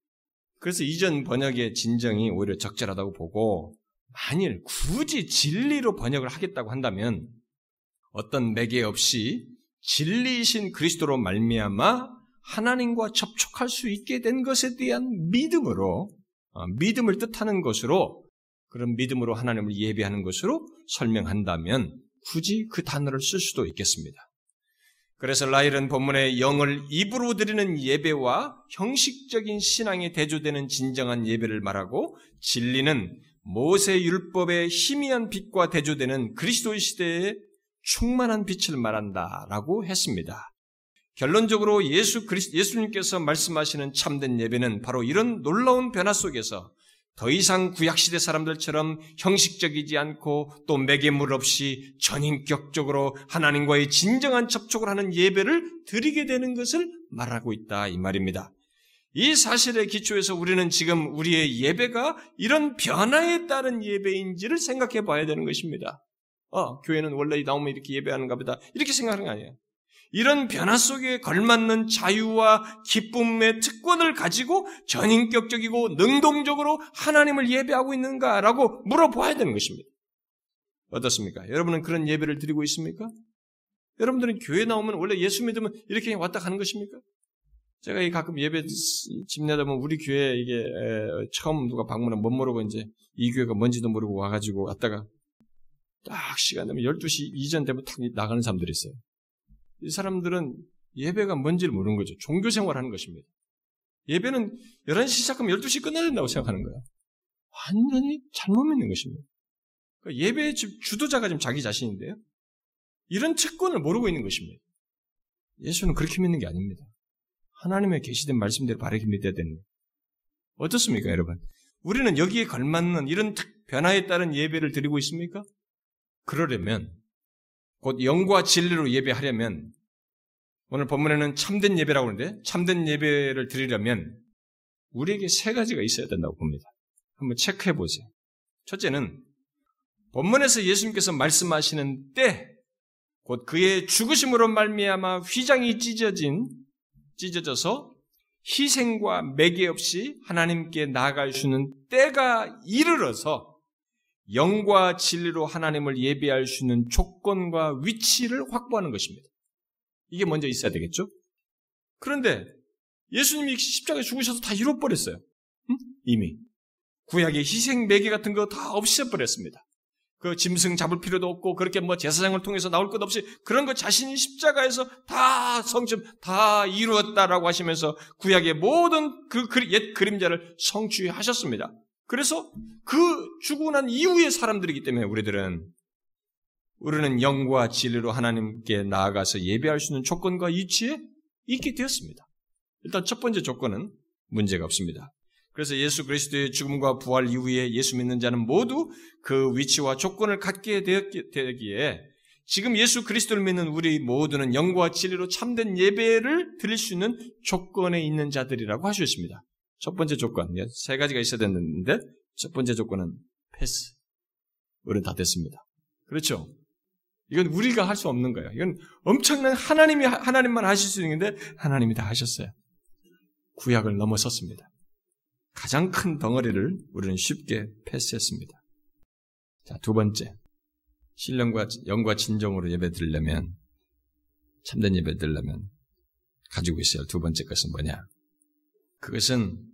그래서 이전 번역의 진정이 오히려 적절하다고 보고 만일 굳이 진리로 번역을 하겠다고 한다면 어떤 매개 없이 진리이신 그리스도로 말미암아 하나님과 접촉할 수 있게 된 것에 대한 믿음으로 어, 믿음을 뜻하는 것으로 그런 믿음으로 하나님을 예배하는 것으로 설명한다면 굳이 그 단어를 쓸 수도 있겠습니다. 그래서 라일은 본문에 영을 입으로 드리는 예배와 형식적인 신앙에 대조되는 진정한 예배를 말하고 진리는 모세 율법의 희미한 빛과 대조되는 그리스도 시대의 충만한 빛을 말한다라고 했습니다. 결론적으로 예수 그리스 예수님께서 말씀하시는 참된 예배는 바로 이런 놀라운 변화 속에서 더 이상 구약시대 사람들처럼 형식적이지 않고 또 매개물 없이 전인격적으로 하나님과의 진정한 접촉을 하는 예배를 드리게 되는 것을 말하고 있다 이 말입니다. 이 사실의 기초에서 우리는 지금 우리의 예배가 이런 변화에 따른 예배인지를 생각해 봐야 되는 것입니다. 어, 교회는 원래 나오면 이렇게 예배하는가 보다. 이렇게 생각하는 거 아니에요. 이런 변화 속에 걸맞는 자유와 기쁨의 특권을 가지고 전인격적이고 능동적으로 하나님을 예배하고 있는가라고 물어봐야 되는 것입니다. 어떻습니까? 여러분은 그런 예배를 드리고 있습니까? 여러분들은 교회 나오면 원래 예수 믿으면 이렇게 왔다 가는 것입니까? 제가 가끔 예배 집 내다 보면 우리 교회 이게 처음 누가 방문하면 못 모르고 이제 이 교회가 뭔지도 모르고 와가지고 왔다가 딱 시간 되면 12시 이전 되면 탁 나가는 사람들이 있어요. 이 사람들은 예배가 뭔지를 모르는 거죠. 종교 생활 하는 것입니다. 예배는 11시 시작하면 12시 끝나야 된다고 생각하는 거예요. 완전히 잘못 믿는 것입니다. 그러니까 예배의 주도자가 지금 자기 자신인데요. 이런 측권을 모르고 있는 것입니다. 예수는 그렇게 믿는 게 아닙니다. 하나님의 계시된 말씀대로 바르게 믿어야 되는 어떻습니까, 여러분? 우리는 여기에 걸맞는 이런 변화에 따른 예배를 드리고 있습니까? 그러려면 곧 영과 진리로 예배하려면 오늘 본문에는 참된 예배라고 하는데 참된 예배를 드리려면 우리에게 세 가지가 있어야 된다고 봅니다. 한번 체크해 보세요. 첫째는 본문에서 예수님께서 말씀하시는 때, 곧 그의 죽으심으로 말미암아 휘장이 찢어진 찢어져서 희생과 매개 없이 하나님께 나아갈 수 있는 때가 이르러서 영과 진리로 하나님을 예배할 수 있는 조건과 위치를 확보하는 것입니다. 이게 먼저 있어야 되겠죠? 그런데 예수님이 십자가에 죽으셔서 다 이뤄버렸어요. 응? 이미. 구약의 희생 매개 같은 거 다 없애버렸습니다. 그 짐승 잡을 필요도 없고 그렇게 뭐 제사장을 통해서 나올 것 없이 그런 거 자신이 십자가에서 다 성취 다 이루었다라고 하시면서 구약의 모든 그 옛 그림자를 성취하셨습니다. 그래서 그 죽고 난 이후의 사람들이기 때문에 우리들은 우리는 영과 진리로 하나님께 나아가서 예배할 수 있는 조건과 위치에 있게 되었습니다. 일단 첫 번째 조건은 문제가 없습니다. 그래서 예수 그리스도의 죽음과 부활 이후에 예수 믿는 자는 모두 그 위치와 조건을 갖게 되기에 지금 예수 그리스도를 믿는 우리 모두는 영과 진리로 참된 예배를 드릴 수 있는 조건에 있는 자들이라고 하셨습니다. 첫 번째 조건, 예, 세 가지가 있어야 되는데, 첫 번째 조건은 패스. 우리는 다 됐습니다. 그렇죠? 이건 우리가 할 수 없는 거예요. 이건 엄청난 하나님이, 하나님만 하실 수 있는데, 하나님이 다 하셨어요. 구약을 넘어섰습니다. 가장 큰 덩어리를 우리는 쉽게 패스했습니다. 자, 두 번째. 신령과, 영과 진정으로 예배 드리려면, 참된 예배 드리려면, 가지고 있어야 할 두 번째 것은 뭐냐? 그것은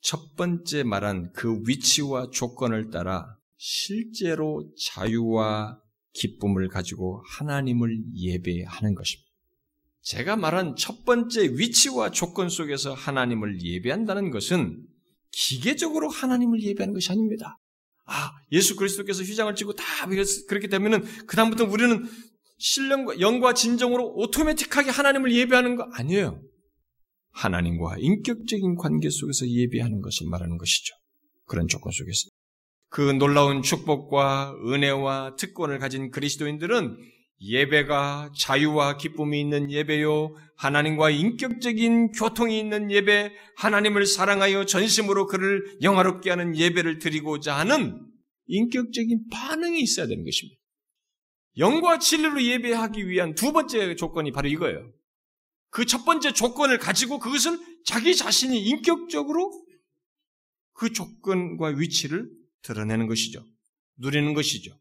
첫 번째 말한 그 위치와 조건을 따라 실제로 자유와 기쁨을 가지고 하나님을 예배하는 것입니다. 제가 말한 첫 번째 위치와 조건 속에서 하나님을 예배한다는 것은 기계적으로 하나님을 예배하는 것이 아닙니다. 아, 예수 그리스도께서 휘장을 쥐고 다 그렇게 되면은 그다음부터 우리는 신령과 영과 진정으로 오토매틱하게 하나님을 예배하는 거 아니에요. 하나님과 인격적인 관계 속에서 예배하는 것을 말하는 것이죠. 그런 조건 속에서. 그 놀라운 축복과 은혜와 특권을 가진 그리스도인들은 예배가 자유와 기쁨이 있는 예배요, 하나님과 인격적인 교통이 있는 예배, 하나님을 사랑하여 전심으로 그를 영화롭게 하는 예배를 드리고자 하는 인격적인 반응이 있어야 되는 것입니다. 영과 진리로 예배하기 위한 두 번째 조건이 바로 이거예요. 그 첫 번째 조건을 가지고 그것을 자기 자신이 인격적으로 그 조건과 위치를 드러내는 것이죠. 누리는 것이죠.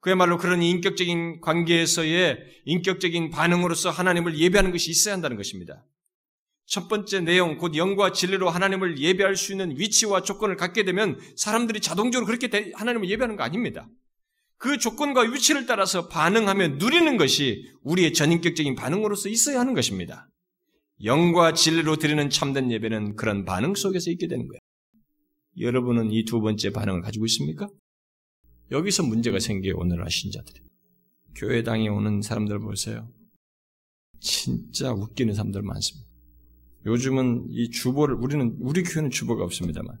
그야말로 그런 인격적인 관계에서의 인격적인 반응으로서 하나님을 예배하는 것이 있어야 한다는 것입니다. 첫 번째 내용, 곧 영과 진리로 하나님을 예배할 수 있는 위치와 조건을 갖게 되면 사람들이 자동적으로 그렇게 하나님을 예배하는 거 아닙니다. 그 조건과 위치를 따라서 반응하며 누리는 것이 우리의 전인격적인 반응으로서 있어야 하는 것입니다. 영과 진리로 드리는 참된 예배는 그런 반응 속에서 있게 되는 거예요. 여러분은 이 두 번째 반응을 가지고 있습니까? 여기서 문제가 생겨요, 오늘 신자들이. 교회당에 오는 사람들 보세요. 진짜 웃기는 사람들 많습니다. 요즘은 이 주보를, 우리는, 우리 교회는 주보가 없습니다만,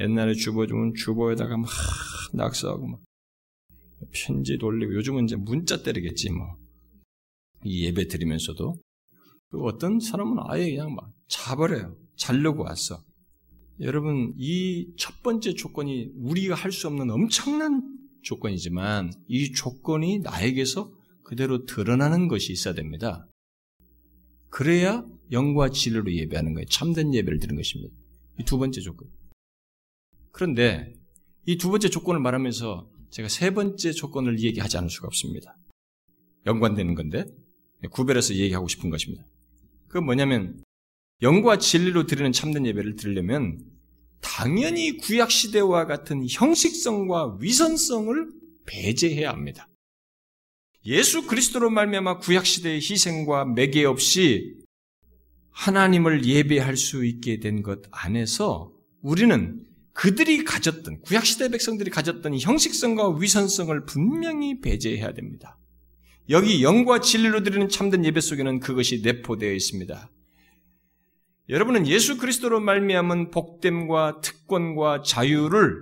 옛날에 주보 주면 주보에다가 막 낙서하고 막 편지 돌리고, 요즘은 이제 문자 때리겠지, 뭐. 이 예배 드리면서도. 어떤 사람은 아예 그냥 막 자버려요. 자려고 왔어. 여러분, 이 첫 번째 조건이 우리가 할 수 없는 엄청난 조건이지만 이 조건이 나에게서 그대로 드러나는 것이 있어야 됩니다. 그래야 영과 진리로 예배하는 거예요. 참된 예배를 드리는 것입니다. 이 두 번째 조건. 그런데 이 두 번째 조건을 말하면서 제가 세 번째 조건을 얘기하지 않을 수가 없습니다. 연관되는 건데 구별해서 얘기하고 싶은 것입니다. 그건 뭐냐면 영과 진리로 드리는 참된 예배를 드리려면 당연히 구약 시대와 같은 형식성과 위선성을 배제해야 합니다. 예수 그리스도로 말미암아 구약 시대의 희생과 매개 없이 하나님을 예배할 수 있게 된 것 안에서 우리는 그들이 가졌던 구약 시대 백성들이 가졌던 형식성과 위선성을 분명히 배제해야 됩니다. 여기 영과 진리로 드리는 참된 예배 속에는 그것이 내포되어 있습니다. 여러분은 예수 그리스도로 말미암은 복됨과 특권과 자유를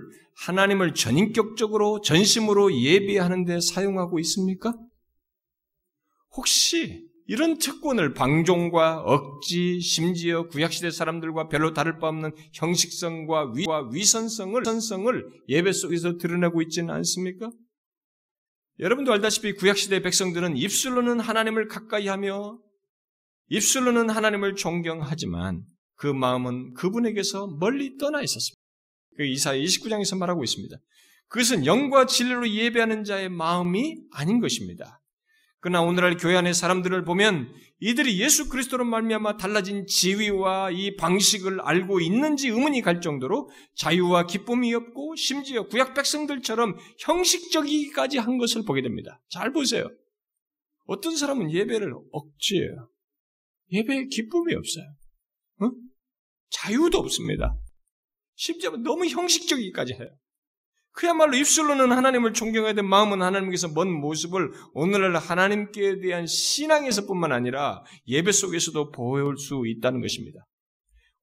하나님을 전인격적으로 전심으로 예배하는 데 사용하고 있습니까? 혹시 이런 특권을 방종과 억지, 심지어 구약시대 사람들과 별로 다를 바 없는 형식성과 위와 위선성을, 선성을 예배 속에서 드러내고 있지는 않습니까? 여러분도 알다시피 구약시대 백성들은 입술로는 하나님을 가까이 하며 입술로는 하나님을 존경하지만 그 마음은 그분에게서 멀리 떠나 있었습니다. 그 이사야 29장에서 말하고 있습니다. 그것은 영과 진리로 예배하는 자의 마음이 아닌 것입니다. 그러나 오늘날 교회 안의 사람들을 보면 이들이 예수 그리스도로 말미암아 달라진 지위와 이 방식을 알고 있는지 의문이 갈 정도로 자유와 기쁨이 없고 심지어 구약 백성들처럼 형식적이기까지 한 것을 보게 됩니다. 잘 보세요. 어떤 사람은 예배를 억지해요. 예배에 기쁨이 없어요. 어? 자유도 없습니다. 심지어 너무 형식적이기까지 해요. 그야말로 입술로는 하나님을 존경해야 된 마음은 하나님께서 먼 모습을 오늘날 하나님께 대한 신앙에서뿐만 아니라 예배 속에서도 보여올 수 있다는 것입니다.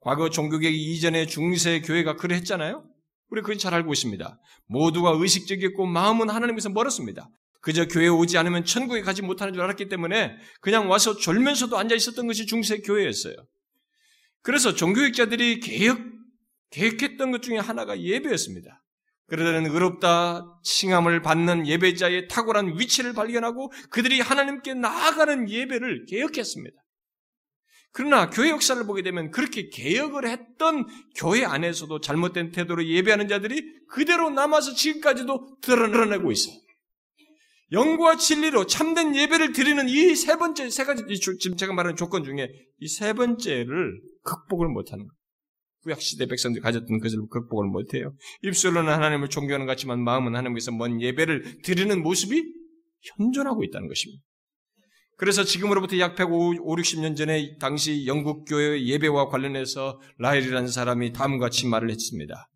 과거 종교개혁 이전의 중세 교회가 그랬잖아요. 우리 그건 잘 알고 있습니다. 모두가 의식적이었고 마음은 하나님께서 멀었습니다. 그저 교회 오지 않으면 천국에 가지 못하는 줄 알았기 때문에 그냥 와서 졸면서도 앉아 있었던 것이 중세 교회였어요. 그래서 종교학자들이 개혁, 계획했던 것 중에 하나가 예배였습니다. 그러다는 의롭다 칭함을 받는 예배자의 탁월한 위치를 발견하고 그들이 하나님께 나아가는 예배를 개혁했습니다. 그러나 교회 역사를 보게 되면 그렇게 개혁을 했던 교회 안에서도 잘못된 태도로 예배하는 자들이 그대로 남아서 지금까지도 드러내고 있어요. 영과 진리로 참된 예배를 드리는 이 세 번째, 세 가지, 지금 제가 말하는 조건 중에 이 세 번째를 극복을 못하는 거예요. 구약 시대 백성들이 가졌던 것을 극복을 못해요. 입술로는 하나님을 존경하는 것 같지만 마음은 하나님께서 먼 예배를 드리는 모습이 현존하고 있다는 것입니다. 그래서 지금으로부터 약 150, 60년 전에 당시 영국 교회 예배와 관련해서 라헬이라는 사람이 다음과 같이 말을 했습니다.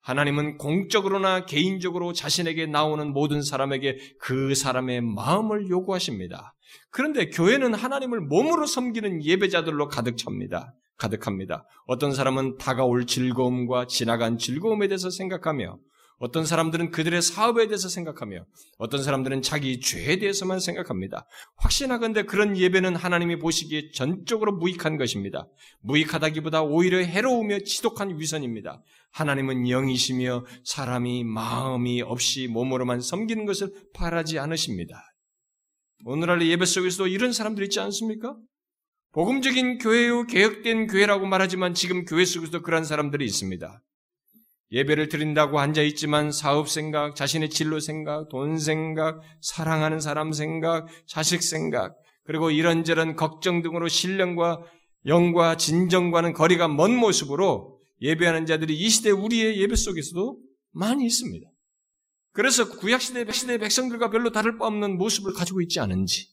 하나님은 공적으로나 개인적으로 자신에게 나오는 모든 사람에게 그 사람의 마음을 요구하십니다. 그런데 교회는 하나님을 몸으로 섬기는 예배자들로 가득 찹니다. 가득합니다. 어떤 사람은 다가올 즐거움과 지나간 즐거움에 대해서 생각하며 어떤 사람들은 그들의 사업에 대해서 생각하며 어떤 사람들은 자기 죄에 대해서만 생각합니다. 확신하건대 그런 예배는 하나님이 보시기에 전적으로 무익한 것입니다. 무익하다기보다 오히려 해로우며 지독한 위선입니다. 하나님은 영이시며 사람이 마음이 없이 몸으로만 섬기는 것을 바라지 않으십니다. 오늘날 예배 속에서도 이런 사람들 있지 않습니까? 복음적인 교회요, 개혁된 교회라고 말하지만 지금 교회 속에서도 그런 사람들이 있습니다. 예배를 드린다고 앉아 있지만 사업 생각, 자신의 진로 생각, 돈 생각, 사랑하는 사람 생각, 자식 생각, 그리고 이런저런 걱정 등으로 신령과 영과 진정과는 거리가 먼 모습으로 예배하는 자들이 이 시대 우리의 예배 속에서도 많이 있습니다. 그래서 구약시대 시대 백성들과 별로 다를 바 없는 모습을 가지고 있지 않은지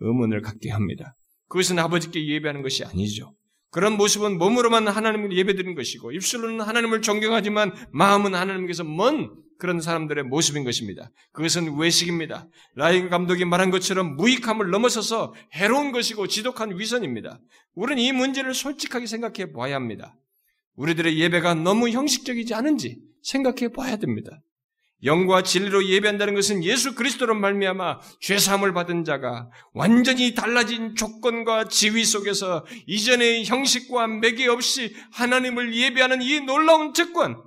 의문을 갖게 합니다. 그것은 아버지께 예배하는 것이 아니죠. 그런 모습은 몸으로만 하나님을 예배드리는 것이고 입술로는 하나님을 존경하지만 마음은 하나님께서 먼 그런 사람들의 모습인 것입니다. 그것은 외식입니다. 라인 감독이 말한 것처럼 무익함을 넘어서서 해로운 것이고 지독한 위선입니다. 우리는 이 문제를 솔직하게 생각해 봐야 합니다. 우리들의 예배가 너무 형식적이지 않은지 생각해 봐야 됩니다. 영과 진리로 예배한다는 것은 예수 그리스도로 말미암아 죄 사함을 받은 자가 완전히 달라진 조건과 지위 속에서 이전의 형식과 매개 없이 하나님을 예배하는 이 놀라운 특권,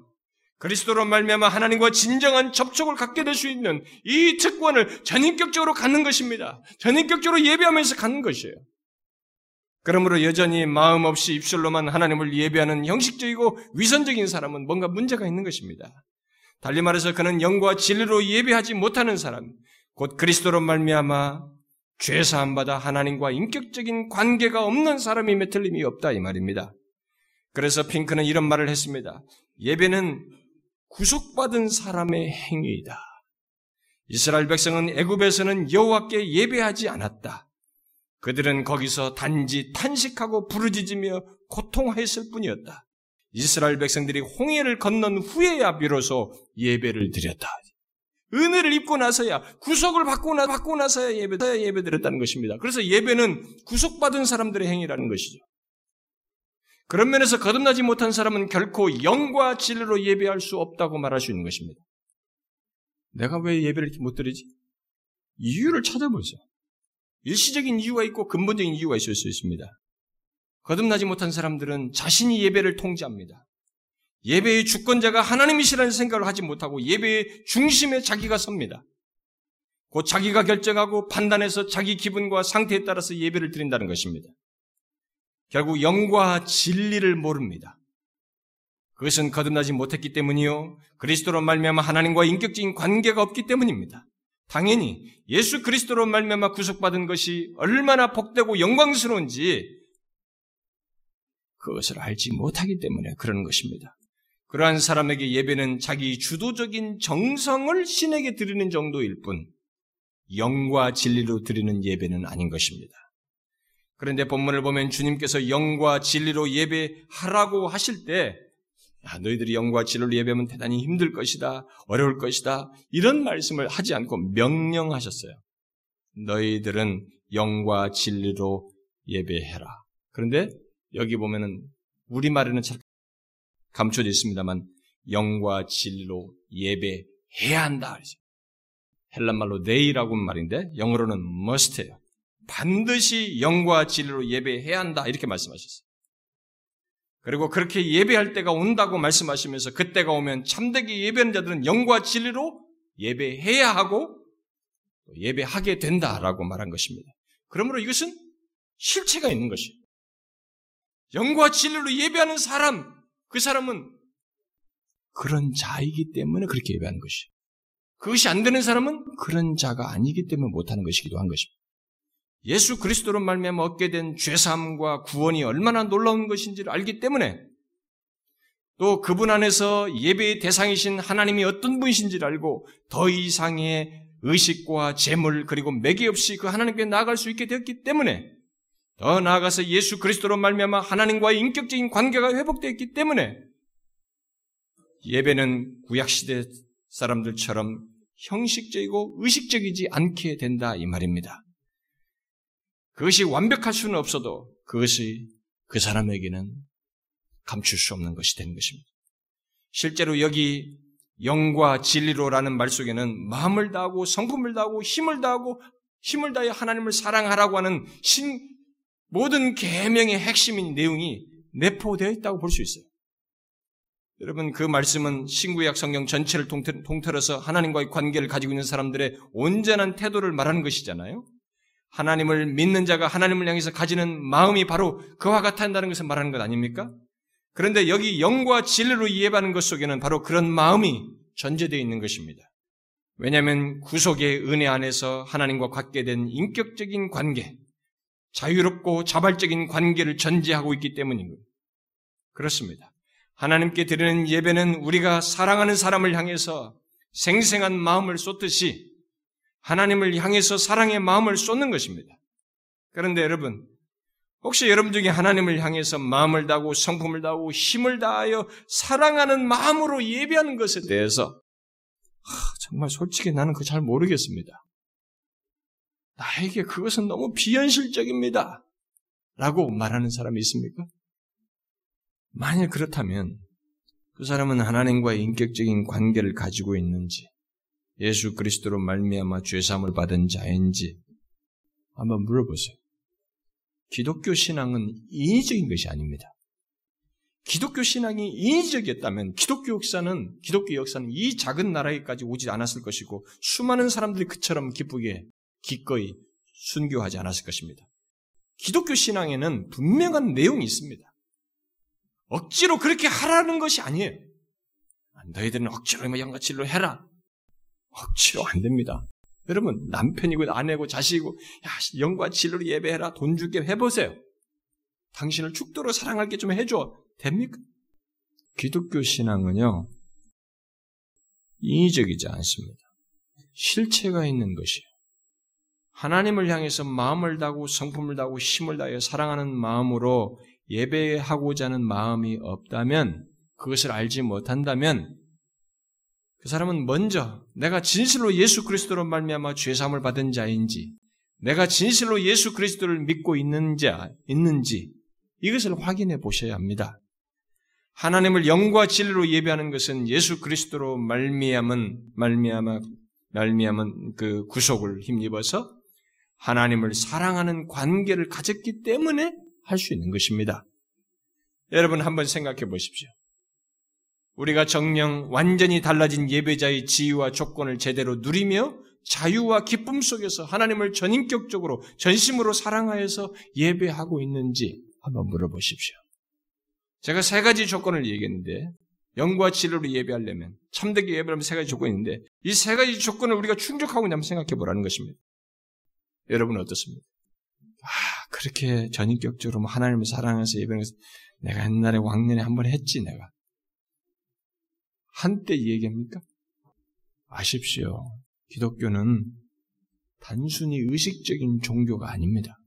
그리스도로 말미암아 하나님과 진정한 접촉을 갖게 될 수 있는 이 특권을 전인격적으로 갖는 것입니다. 전인격적으로 예배하면서 갖는 것이에요. 그러므로 여전히 마음 없이 입술로만 하나님을 예배하는 형식적이고 위선적인 사람은 뭔가 문제가 있는 것입니다. 달리 말해서 그는 영과 진리로 예배하지 못하는 사람, 곧 그리스도로 말미암아 죄 사함 받아 하나님과 인격적인 관계가 없는 사람임에 틀림이 없다 이 말입니다. 그래서 핑크는 이런 말을 했습니다. 예배는 구속받은 사람의 행위이다. 이스라엘 백성은 애굽에서는 여호와께 예배하지 않았다. 그들은 거기서 단지 탄식하고 부르짖으며 고통했을 뿐이었다. 이스라엘 백성들이 홍해를 건넌 후에야 비로소 예배를 드렸다. 은혜를 입고 나서야 구속을 받고 나 받고 나서야 예배 예배 드렸다는 것입니다. 그래서 예배는 구속받은 사람들의 행위라는 것이죠. 그런 면에서 거듭나지 못한 사람은 결코 영과 진리로 예배할 수 없다고 말할 수 있는 것입니다. 내가 왜 예배를 이렇게 못 드리지? 이유를 찾아보세요. 일시적인 이유가 있고 근본적인 이유가 있을 수 있습니다. 거듭나지 못한 사람들은 자신이 예배를 통제합니다. 예배의 주권자가 하나님이시라는 생각을 하지 못하고 예배의 중심에 자기가 섭니다. 곧 자기가 결정하고 판단해서 자기 기분과 상태에 따라서 예배를 드린다는 것입니다. 결국 영과 진리를 모릅니다. 그것은 거듭나지 못했기 때문이요. 그리스도로 말미암아 하나님과 인격적인 관계가 없기 때문입니다. 당연히 예수 그리스도로 말미암아 구속받은 것이 얼마나 복되고 영광스러운지 그것을 알지 못하기 때문에 그러는 것입니다. 그러한 사람에게 예배는 자기 주도적인 정성을 신에게 드리는 정도일 뿐, 영과 진리로 드리는 예배는 아닌 것입니다. 그런데 본문을 보면 주님께서 영과 진리로 예배하라고 하실 때, 야, 너희들이 영과 진리로 예배하면 대단히 힘들 것이다, 어려울 것이다, 이런 말씀을 하지 않고 명령하셨어요. 너희들은 영과 진리로 예배해라. 그런데 여기 보면은 우리말에는 잘 감춰져 있습니다만 영과 진리로 예배해야 한다. 헬란말로 네이라고 말인데 영어로는 must예요. 반드시 영과 진리로 예배해야 한다. 이렇게 말씀하셨어요. 그리고 그렇게 예배할 때가 온다고 말씀하시면서 그때가 오면 참되게 예배하는 자들은 영과 진리로 예배해야 하고 예배하게 된다라고 말한 것입니다. 그러므로 이것은 실체가 있는 것이에요. 영과 진리로 예배하는 사람, 그 사람은 그런 자이기 때문에 그렇게 예배하는 것이. 그것이 안 되는 사람은 그런 자가 아니기 때문에 못하는 것이기도 한 것입니다. 예수 그리스도로 말미암아 얻게 된 죄사함과 구원이 얼마나 놀라운 것인지를 알기 때문에 또 그분 안에서 예배의 대상이신 하나님이 어떤 분이신지를 알고 더 이상의 의식과 재물 그리고 매개 없이 그 하나님께 나아갈 수 있게 되었기 때문에 더 나아가서 예수 그리스도로 말미암아 하나님과의 인격적인 관계가 회복되었기 때문에 예배는 구약 시대 사람들처럼 형식적이고 의식적이지 않게 된다 이 말입니다. 그것이 완벽할 수는 없어도 그것이 그 사람에게는 감출 수 없는 것이 되는 것입니다. 실제로 여기 영과 진리로라는 말 속에는 마음을 다하고 성품을 다하고 힘을 다하고 힘을 다해 하나님을 사랑하라고 하는 신 모든 계명의 핵심인 내용이 내포되어 있다고 볼 수 있어요. 여러분 그 말씀은 신구약 성경 전체를 통틀어서 하나님과의 관계를 가지고 있는 사람들의 온전한 태도를 말하는 것이잖아요. 하나님을 믿는 자가 하나님을 향해서 가지는 마음이 바로 그와 같다는 것을 말하는 것 아닙니까? 그런데 여기 영과 진리로 이해받는 것 속에는 바로 그런 마음이 전제되어 있는 것입니다. 왜냐하면 구속의 은혜 안에서 하나님과 갖게 된 인격적인 관계, 자유롭고 자발적인 관계를 전제하고 있기 때문인 거예요. 그렇습니다. 하나님께 드리는 예배는 우리가 사랑하는 사람을 향해서 생생한 마음을 쏟듯이 하나님을 향해서 사랑의 마음을 쏟는 것입니다. 그런데 여러분, 혹시 여러분 중에 하나님을 향해서 마음을 다하고 성품을 다하고 힘을 다하여 사랑하는 마음으로 예배하는 것에 대해서 하, 정말 솔직히 나는 그거 잘 모르겠습니다. 나에게 그것은 너무 비현실적입니다. 라고 말하는 사람이 있습니까? 만일 그렇다면 그 사람은 하나님과의 인격적인 관계를 가지고 있는지 예수 그리스도로 말미암아 죄 사함을 받은 자인지 한번 물어보세요. 기독교 신앙은 인위적인 것이 아닙니다. 기독교 신앙이 인위적이었다면 기독교 역사는 기독교 역사는 이 작은 나라에까지 오지 않았을 것이고 수많은 사람들이 그처럼 기쁘게 기꺼이 순교하지 않았을 것입니다. 기독교 신앙에는 분명한 내용이 있습니다. 억지로 그렇게 하라는 것이 아니에요. 너희들은 억지로 진로 해라. 억지로 안 됩니다. 여러분 남편이고 아내고 자식이고 야 영과 진로로 예배해라 돈 줄게 해보세요. 당신을 죽도록 사랑할게 좀 해줘. 됩니까? 기독교 신앙은요 인위적이지 않습니다. 실체가 있는 것이에요. 하나님을 향해서 마음을 다고 성품을 다고 힘을 다해 사랑하는 마음으로 예배하고자 하는 마음이 없다면 그것을 알지 못한다면 그 사람은 먼저 내가 진실로 예수 그리스도로 말미암아 죄 사함을 받은 자인지 내가 진실로 예수 그리스도를 믿고 있는 자 있는지 이것을 확인해 보셔야 합니다. 하나님을 영과 진리로 예배하는 것은 예수 그리스도로 말미암은 말미암아 말미암은 그 구속을 힘입어서 하나님을 사랑하는 관계를 가졌기 때문에 할 수 있는 것입니다. 여러분 한번 생각해 보십시오. 우리가 정령 완전히 달라진 예배자의 지위와 조건을 제대로 누리며 자유와 기쁨 속에서 하나님을 전인격적으로 전심으로 사랑하여서 예배하고 있는지 한번 물어보십시오. 제가 세 가지 조건을 얘기했는데 영과 진리로 예배하려면 참되게 예배하려면 세 가지 조건이 있는데 이 세 가지 조건을 우리가 충족하고 있냐면 생각해 보라는 것입니다. 여러분 어떻습니까? 아 그렇게 전인격적으로 하나님을 사랑해서 것을 내가 옛날에 왕년에 한 번 했지 내가 한때 얘기합니까? 아십시오. 기독교는 단순히 의식적인 종교가 아닙니다.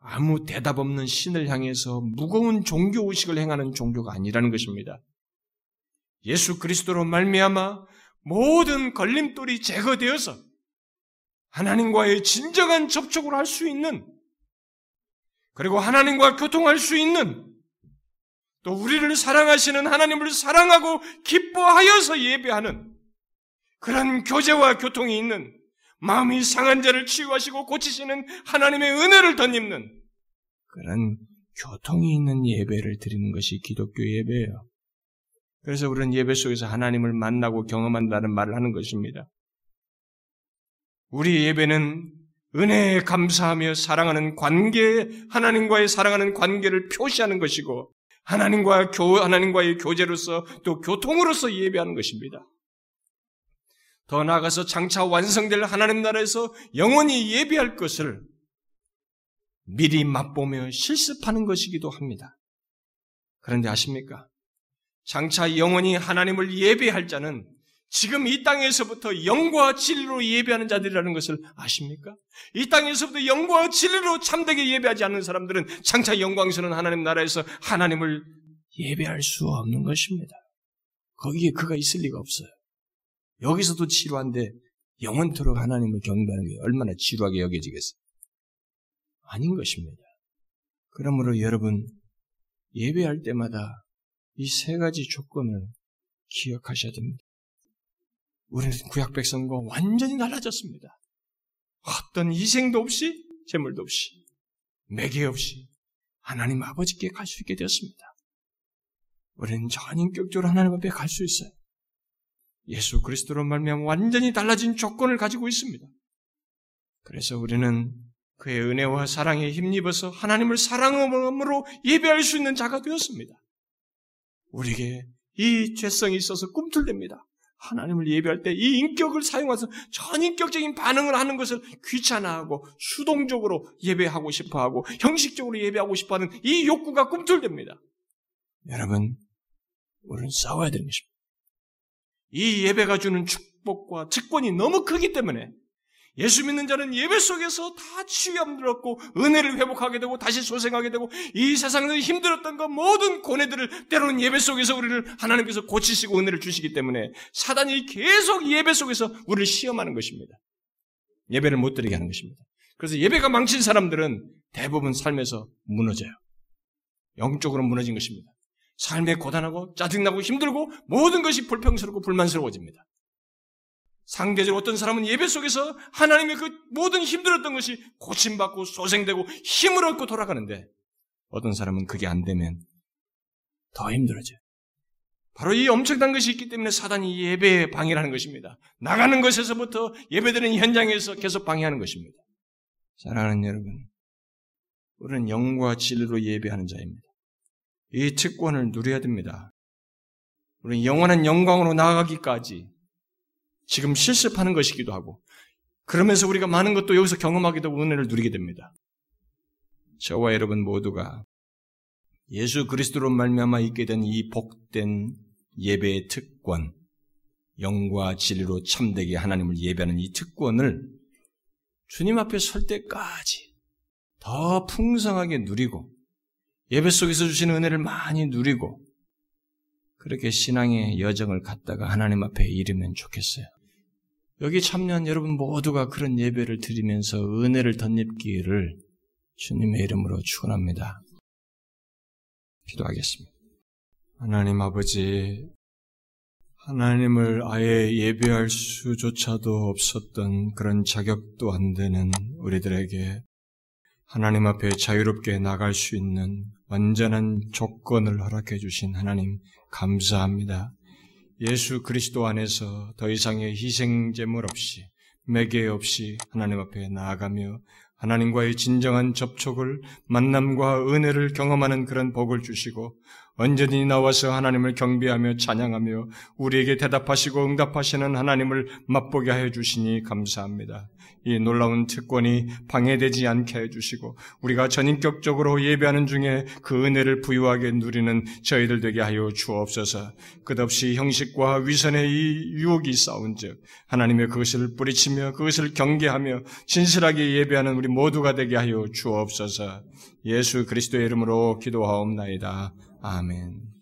아무 대답 없는 신을 향해서 무거운 종교 의식을 행하는 종교가 아니라는 것입니다. 예수 그리스도로 말미암아 모든 걸림돌이 제거되어서 하나님과의 진정한 접촉을 할 수 있는 그리고 하나님과 교통할 수 있는 또 우리를 사랑하시는 하나님을 사랑하고 기뻐하여서 예배하는 그런 교제와 교통이 있는 마음이 상한 자를 치유하시고 고치시는 하나님의 은혜를 덧입는 그런 교통이 있는 예배를 드리는 것이 기독교 예배예요. 그래서 우리는 예배 속에서 하나님을 만나고 경험한다는 말을 하는 것입니다. 우리 예배는 은혜에 감사하며 사랑하는 관계, 하나님과의 사랑하는 관계를 표시하는 것이고, 하나님과 교, 하나님과의 교제로서 또 교통으로서 예배하는 것입니다. 더 나아가서 장차 완성될 하나님 나라에서 영원히 예배할 것을 미리 맛보며 실습하는 것이기도 합니다. 그런데 아십니까? 장차 영원히 하나님을 예배할 자는 지금 이 땅에서부터 영과 진리로 예배하는 자들이라는 것을 아십니까? 이 땅에서부터 영과 진리로 참되게 예배하지 않는 사람들은 장차 영광스러운 하나님 나라에서 하나님을 예배할 수 없는 것입니다. 거기에 그가 있을 리가 없어요. 여기서도 지루한데 영원토록 하나님을 경배하는 게 얼마나 지루하게 여겨지겠어요? 아닌 것입니다. 그러므로 여러분 예배할 때마다 이 세 가지 조건을 기억하셔야 됩니다. 우리는 구약 백성과 완전히 달라졌습니다. 어떤 희생도 없이, 재물도 없이, 매개 없이 하나님 아버지께 갈 수 있게 되었습니다. 우리는 전인격적으로 하나님 앞에 갈 수 있어요. 예수 그리스도로 말미암아 완전히 달라진 조건을 가지고 있습니다. 그래서 우리는 그의 은혜와 사랑에 힘입어서 하나님을 사랑함으로 예배할 수 있는 자가 되었습니다. 우리에게 이 죄성이 있어서 꿈틀댑니다. 하나님을 예배할 때 이 인격을 사용해서 전인격적인 반응을 하는 것을 귀찮아하고 수동적으로 예배하고 싶어 하고 형식적으로 예배하고 싶어 하는 이 욕구가 꿈틀댑니다. 여러분, 우리는 싸워야 되는 것입니다. 이 예배가 주는 축복과 직권이 너무 크기 때문에 예수 믿는 자는 예배 속에서 다 치유함 들었고 은혜를 회복하게 되고 다시 소생하게 되고 이 세상에서 힘들었던 것 모든 고뇌들을 때로는 예배 속에서 우리를 하나님께서 고치시고 은혜를 주시기 때문에 사단이 계속 예배 속에서 우리를 시험하는 것입니다. 예배를 못 드리게 하는 것입니다. 그래서 예배가 망친 사람들은 대부분 삶에서 무너져요. 영적으로 무너진 것입니다. 삶에 고단하고 짜증나고 힘들고 모든 것이 불평스럽고 불만스러워집니다. 상대적으로 어떤 사람은 예배 속에서 하나님의 그 모든 힘들었던 것이 고침받고 소생되고 힘을 얻고 돌아가는데 어떤 사람은 그게 안 되면 더 힘들어져요. 바로 이 엄청난 것이 있기 때문에 사단이 예배에 방해를 하는 것입니다. 나가는 것에서부터 예배드리는 현장에서 계속 방해하는 것입니다. 사랑하는 여러분, 우리는 영과 진리로 예배하는 자입니다. 이 특권을 누려야 됩니다. 우리는 영원한 영광으로 나아가기까지 지금 실습하는 것이기도 하고 그러면서 우리가 많은 것도 여기서 경험하기도 하고 은혜를 누리게 됩니다. 저와 여러분 모두가 예수 그리스도로 말미암아 있게 된 이 복된 예배의 특권, 영과 진리로 참되게 하나님을 예배하는 이 특권을 주님 앞에 설 때까지 더 풍성하게 누리고 예배 속에서 주시는 은혜를 많이 누리고 그렇게 신앙의 여정을 갖다가 하나님 앞에 이르면 좋겠어요. 여기 참여한 여러분 모두가 그런 예배를 드리면서 은혜를 덧입기를 주님의 이름으로 축원합니다. 기도하겠습니다. 하나님 아버지, 하나님을 아예 예배할 수조차도 없었던 그런 자격도 안 되는 우리들에게 하나님 앞에 자유롭게 나갈 수 있는 완전한 조건을 허락해 주신 하나님 감사합니다. 예수 그리스도 안에서 더 이상의 희생 제물 없이 매개 없이 하나님 앞에 나아가며 하나님과의 진정한 접촉을 만남과 은혜를 경험하는 그런 복을 주시고 언제든지 나와서 하나님을 경배하며 찬양하며 우리에게 대답하시고 응답하시는 하나님을 맛보게 하여 주시니 감사합니다. 이 놀라운 특권이 방해되지 않게 해주시고 우리가 전인격적으로 예배하는 중에 그 은혜를 부유하게 누리는 저희들 되게 하여 주옵소서. 끝없이 형식과 위선의 이 유혹이 싸운즉 하나님의 그것을 뿌리치며 그것을 경계하며 진실하게 예배하는 우리 모두가 되게 하여 주옵소서. 예수 그리스도의 이름으로 기도하옵나이다. 아멘.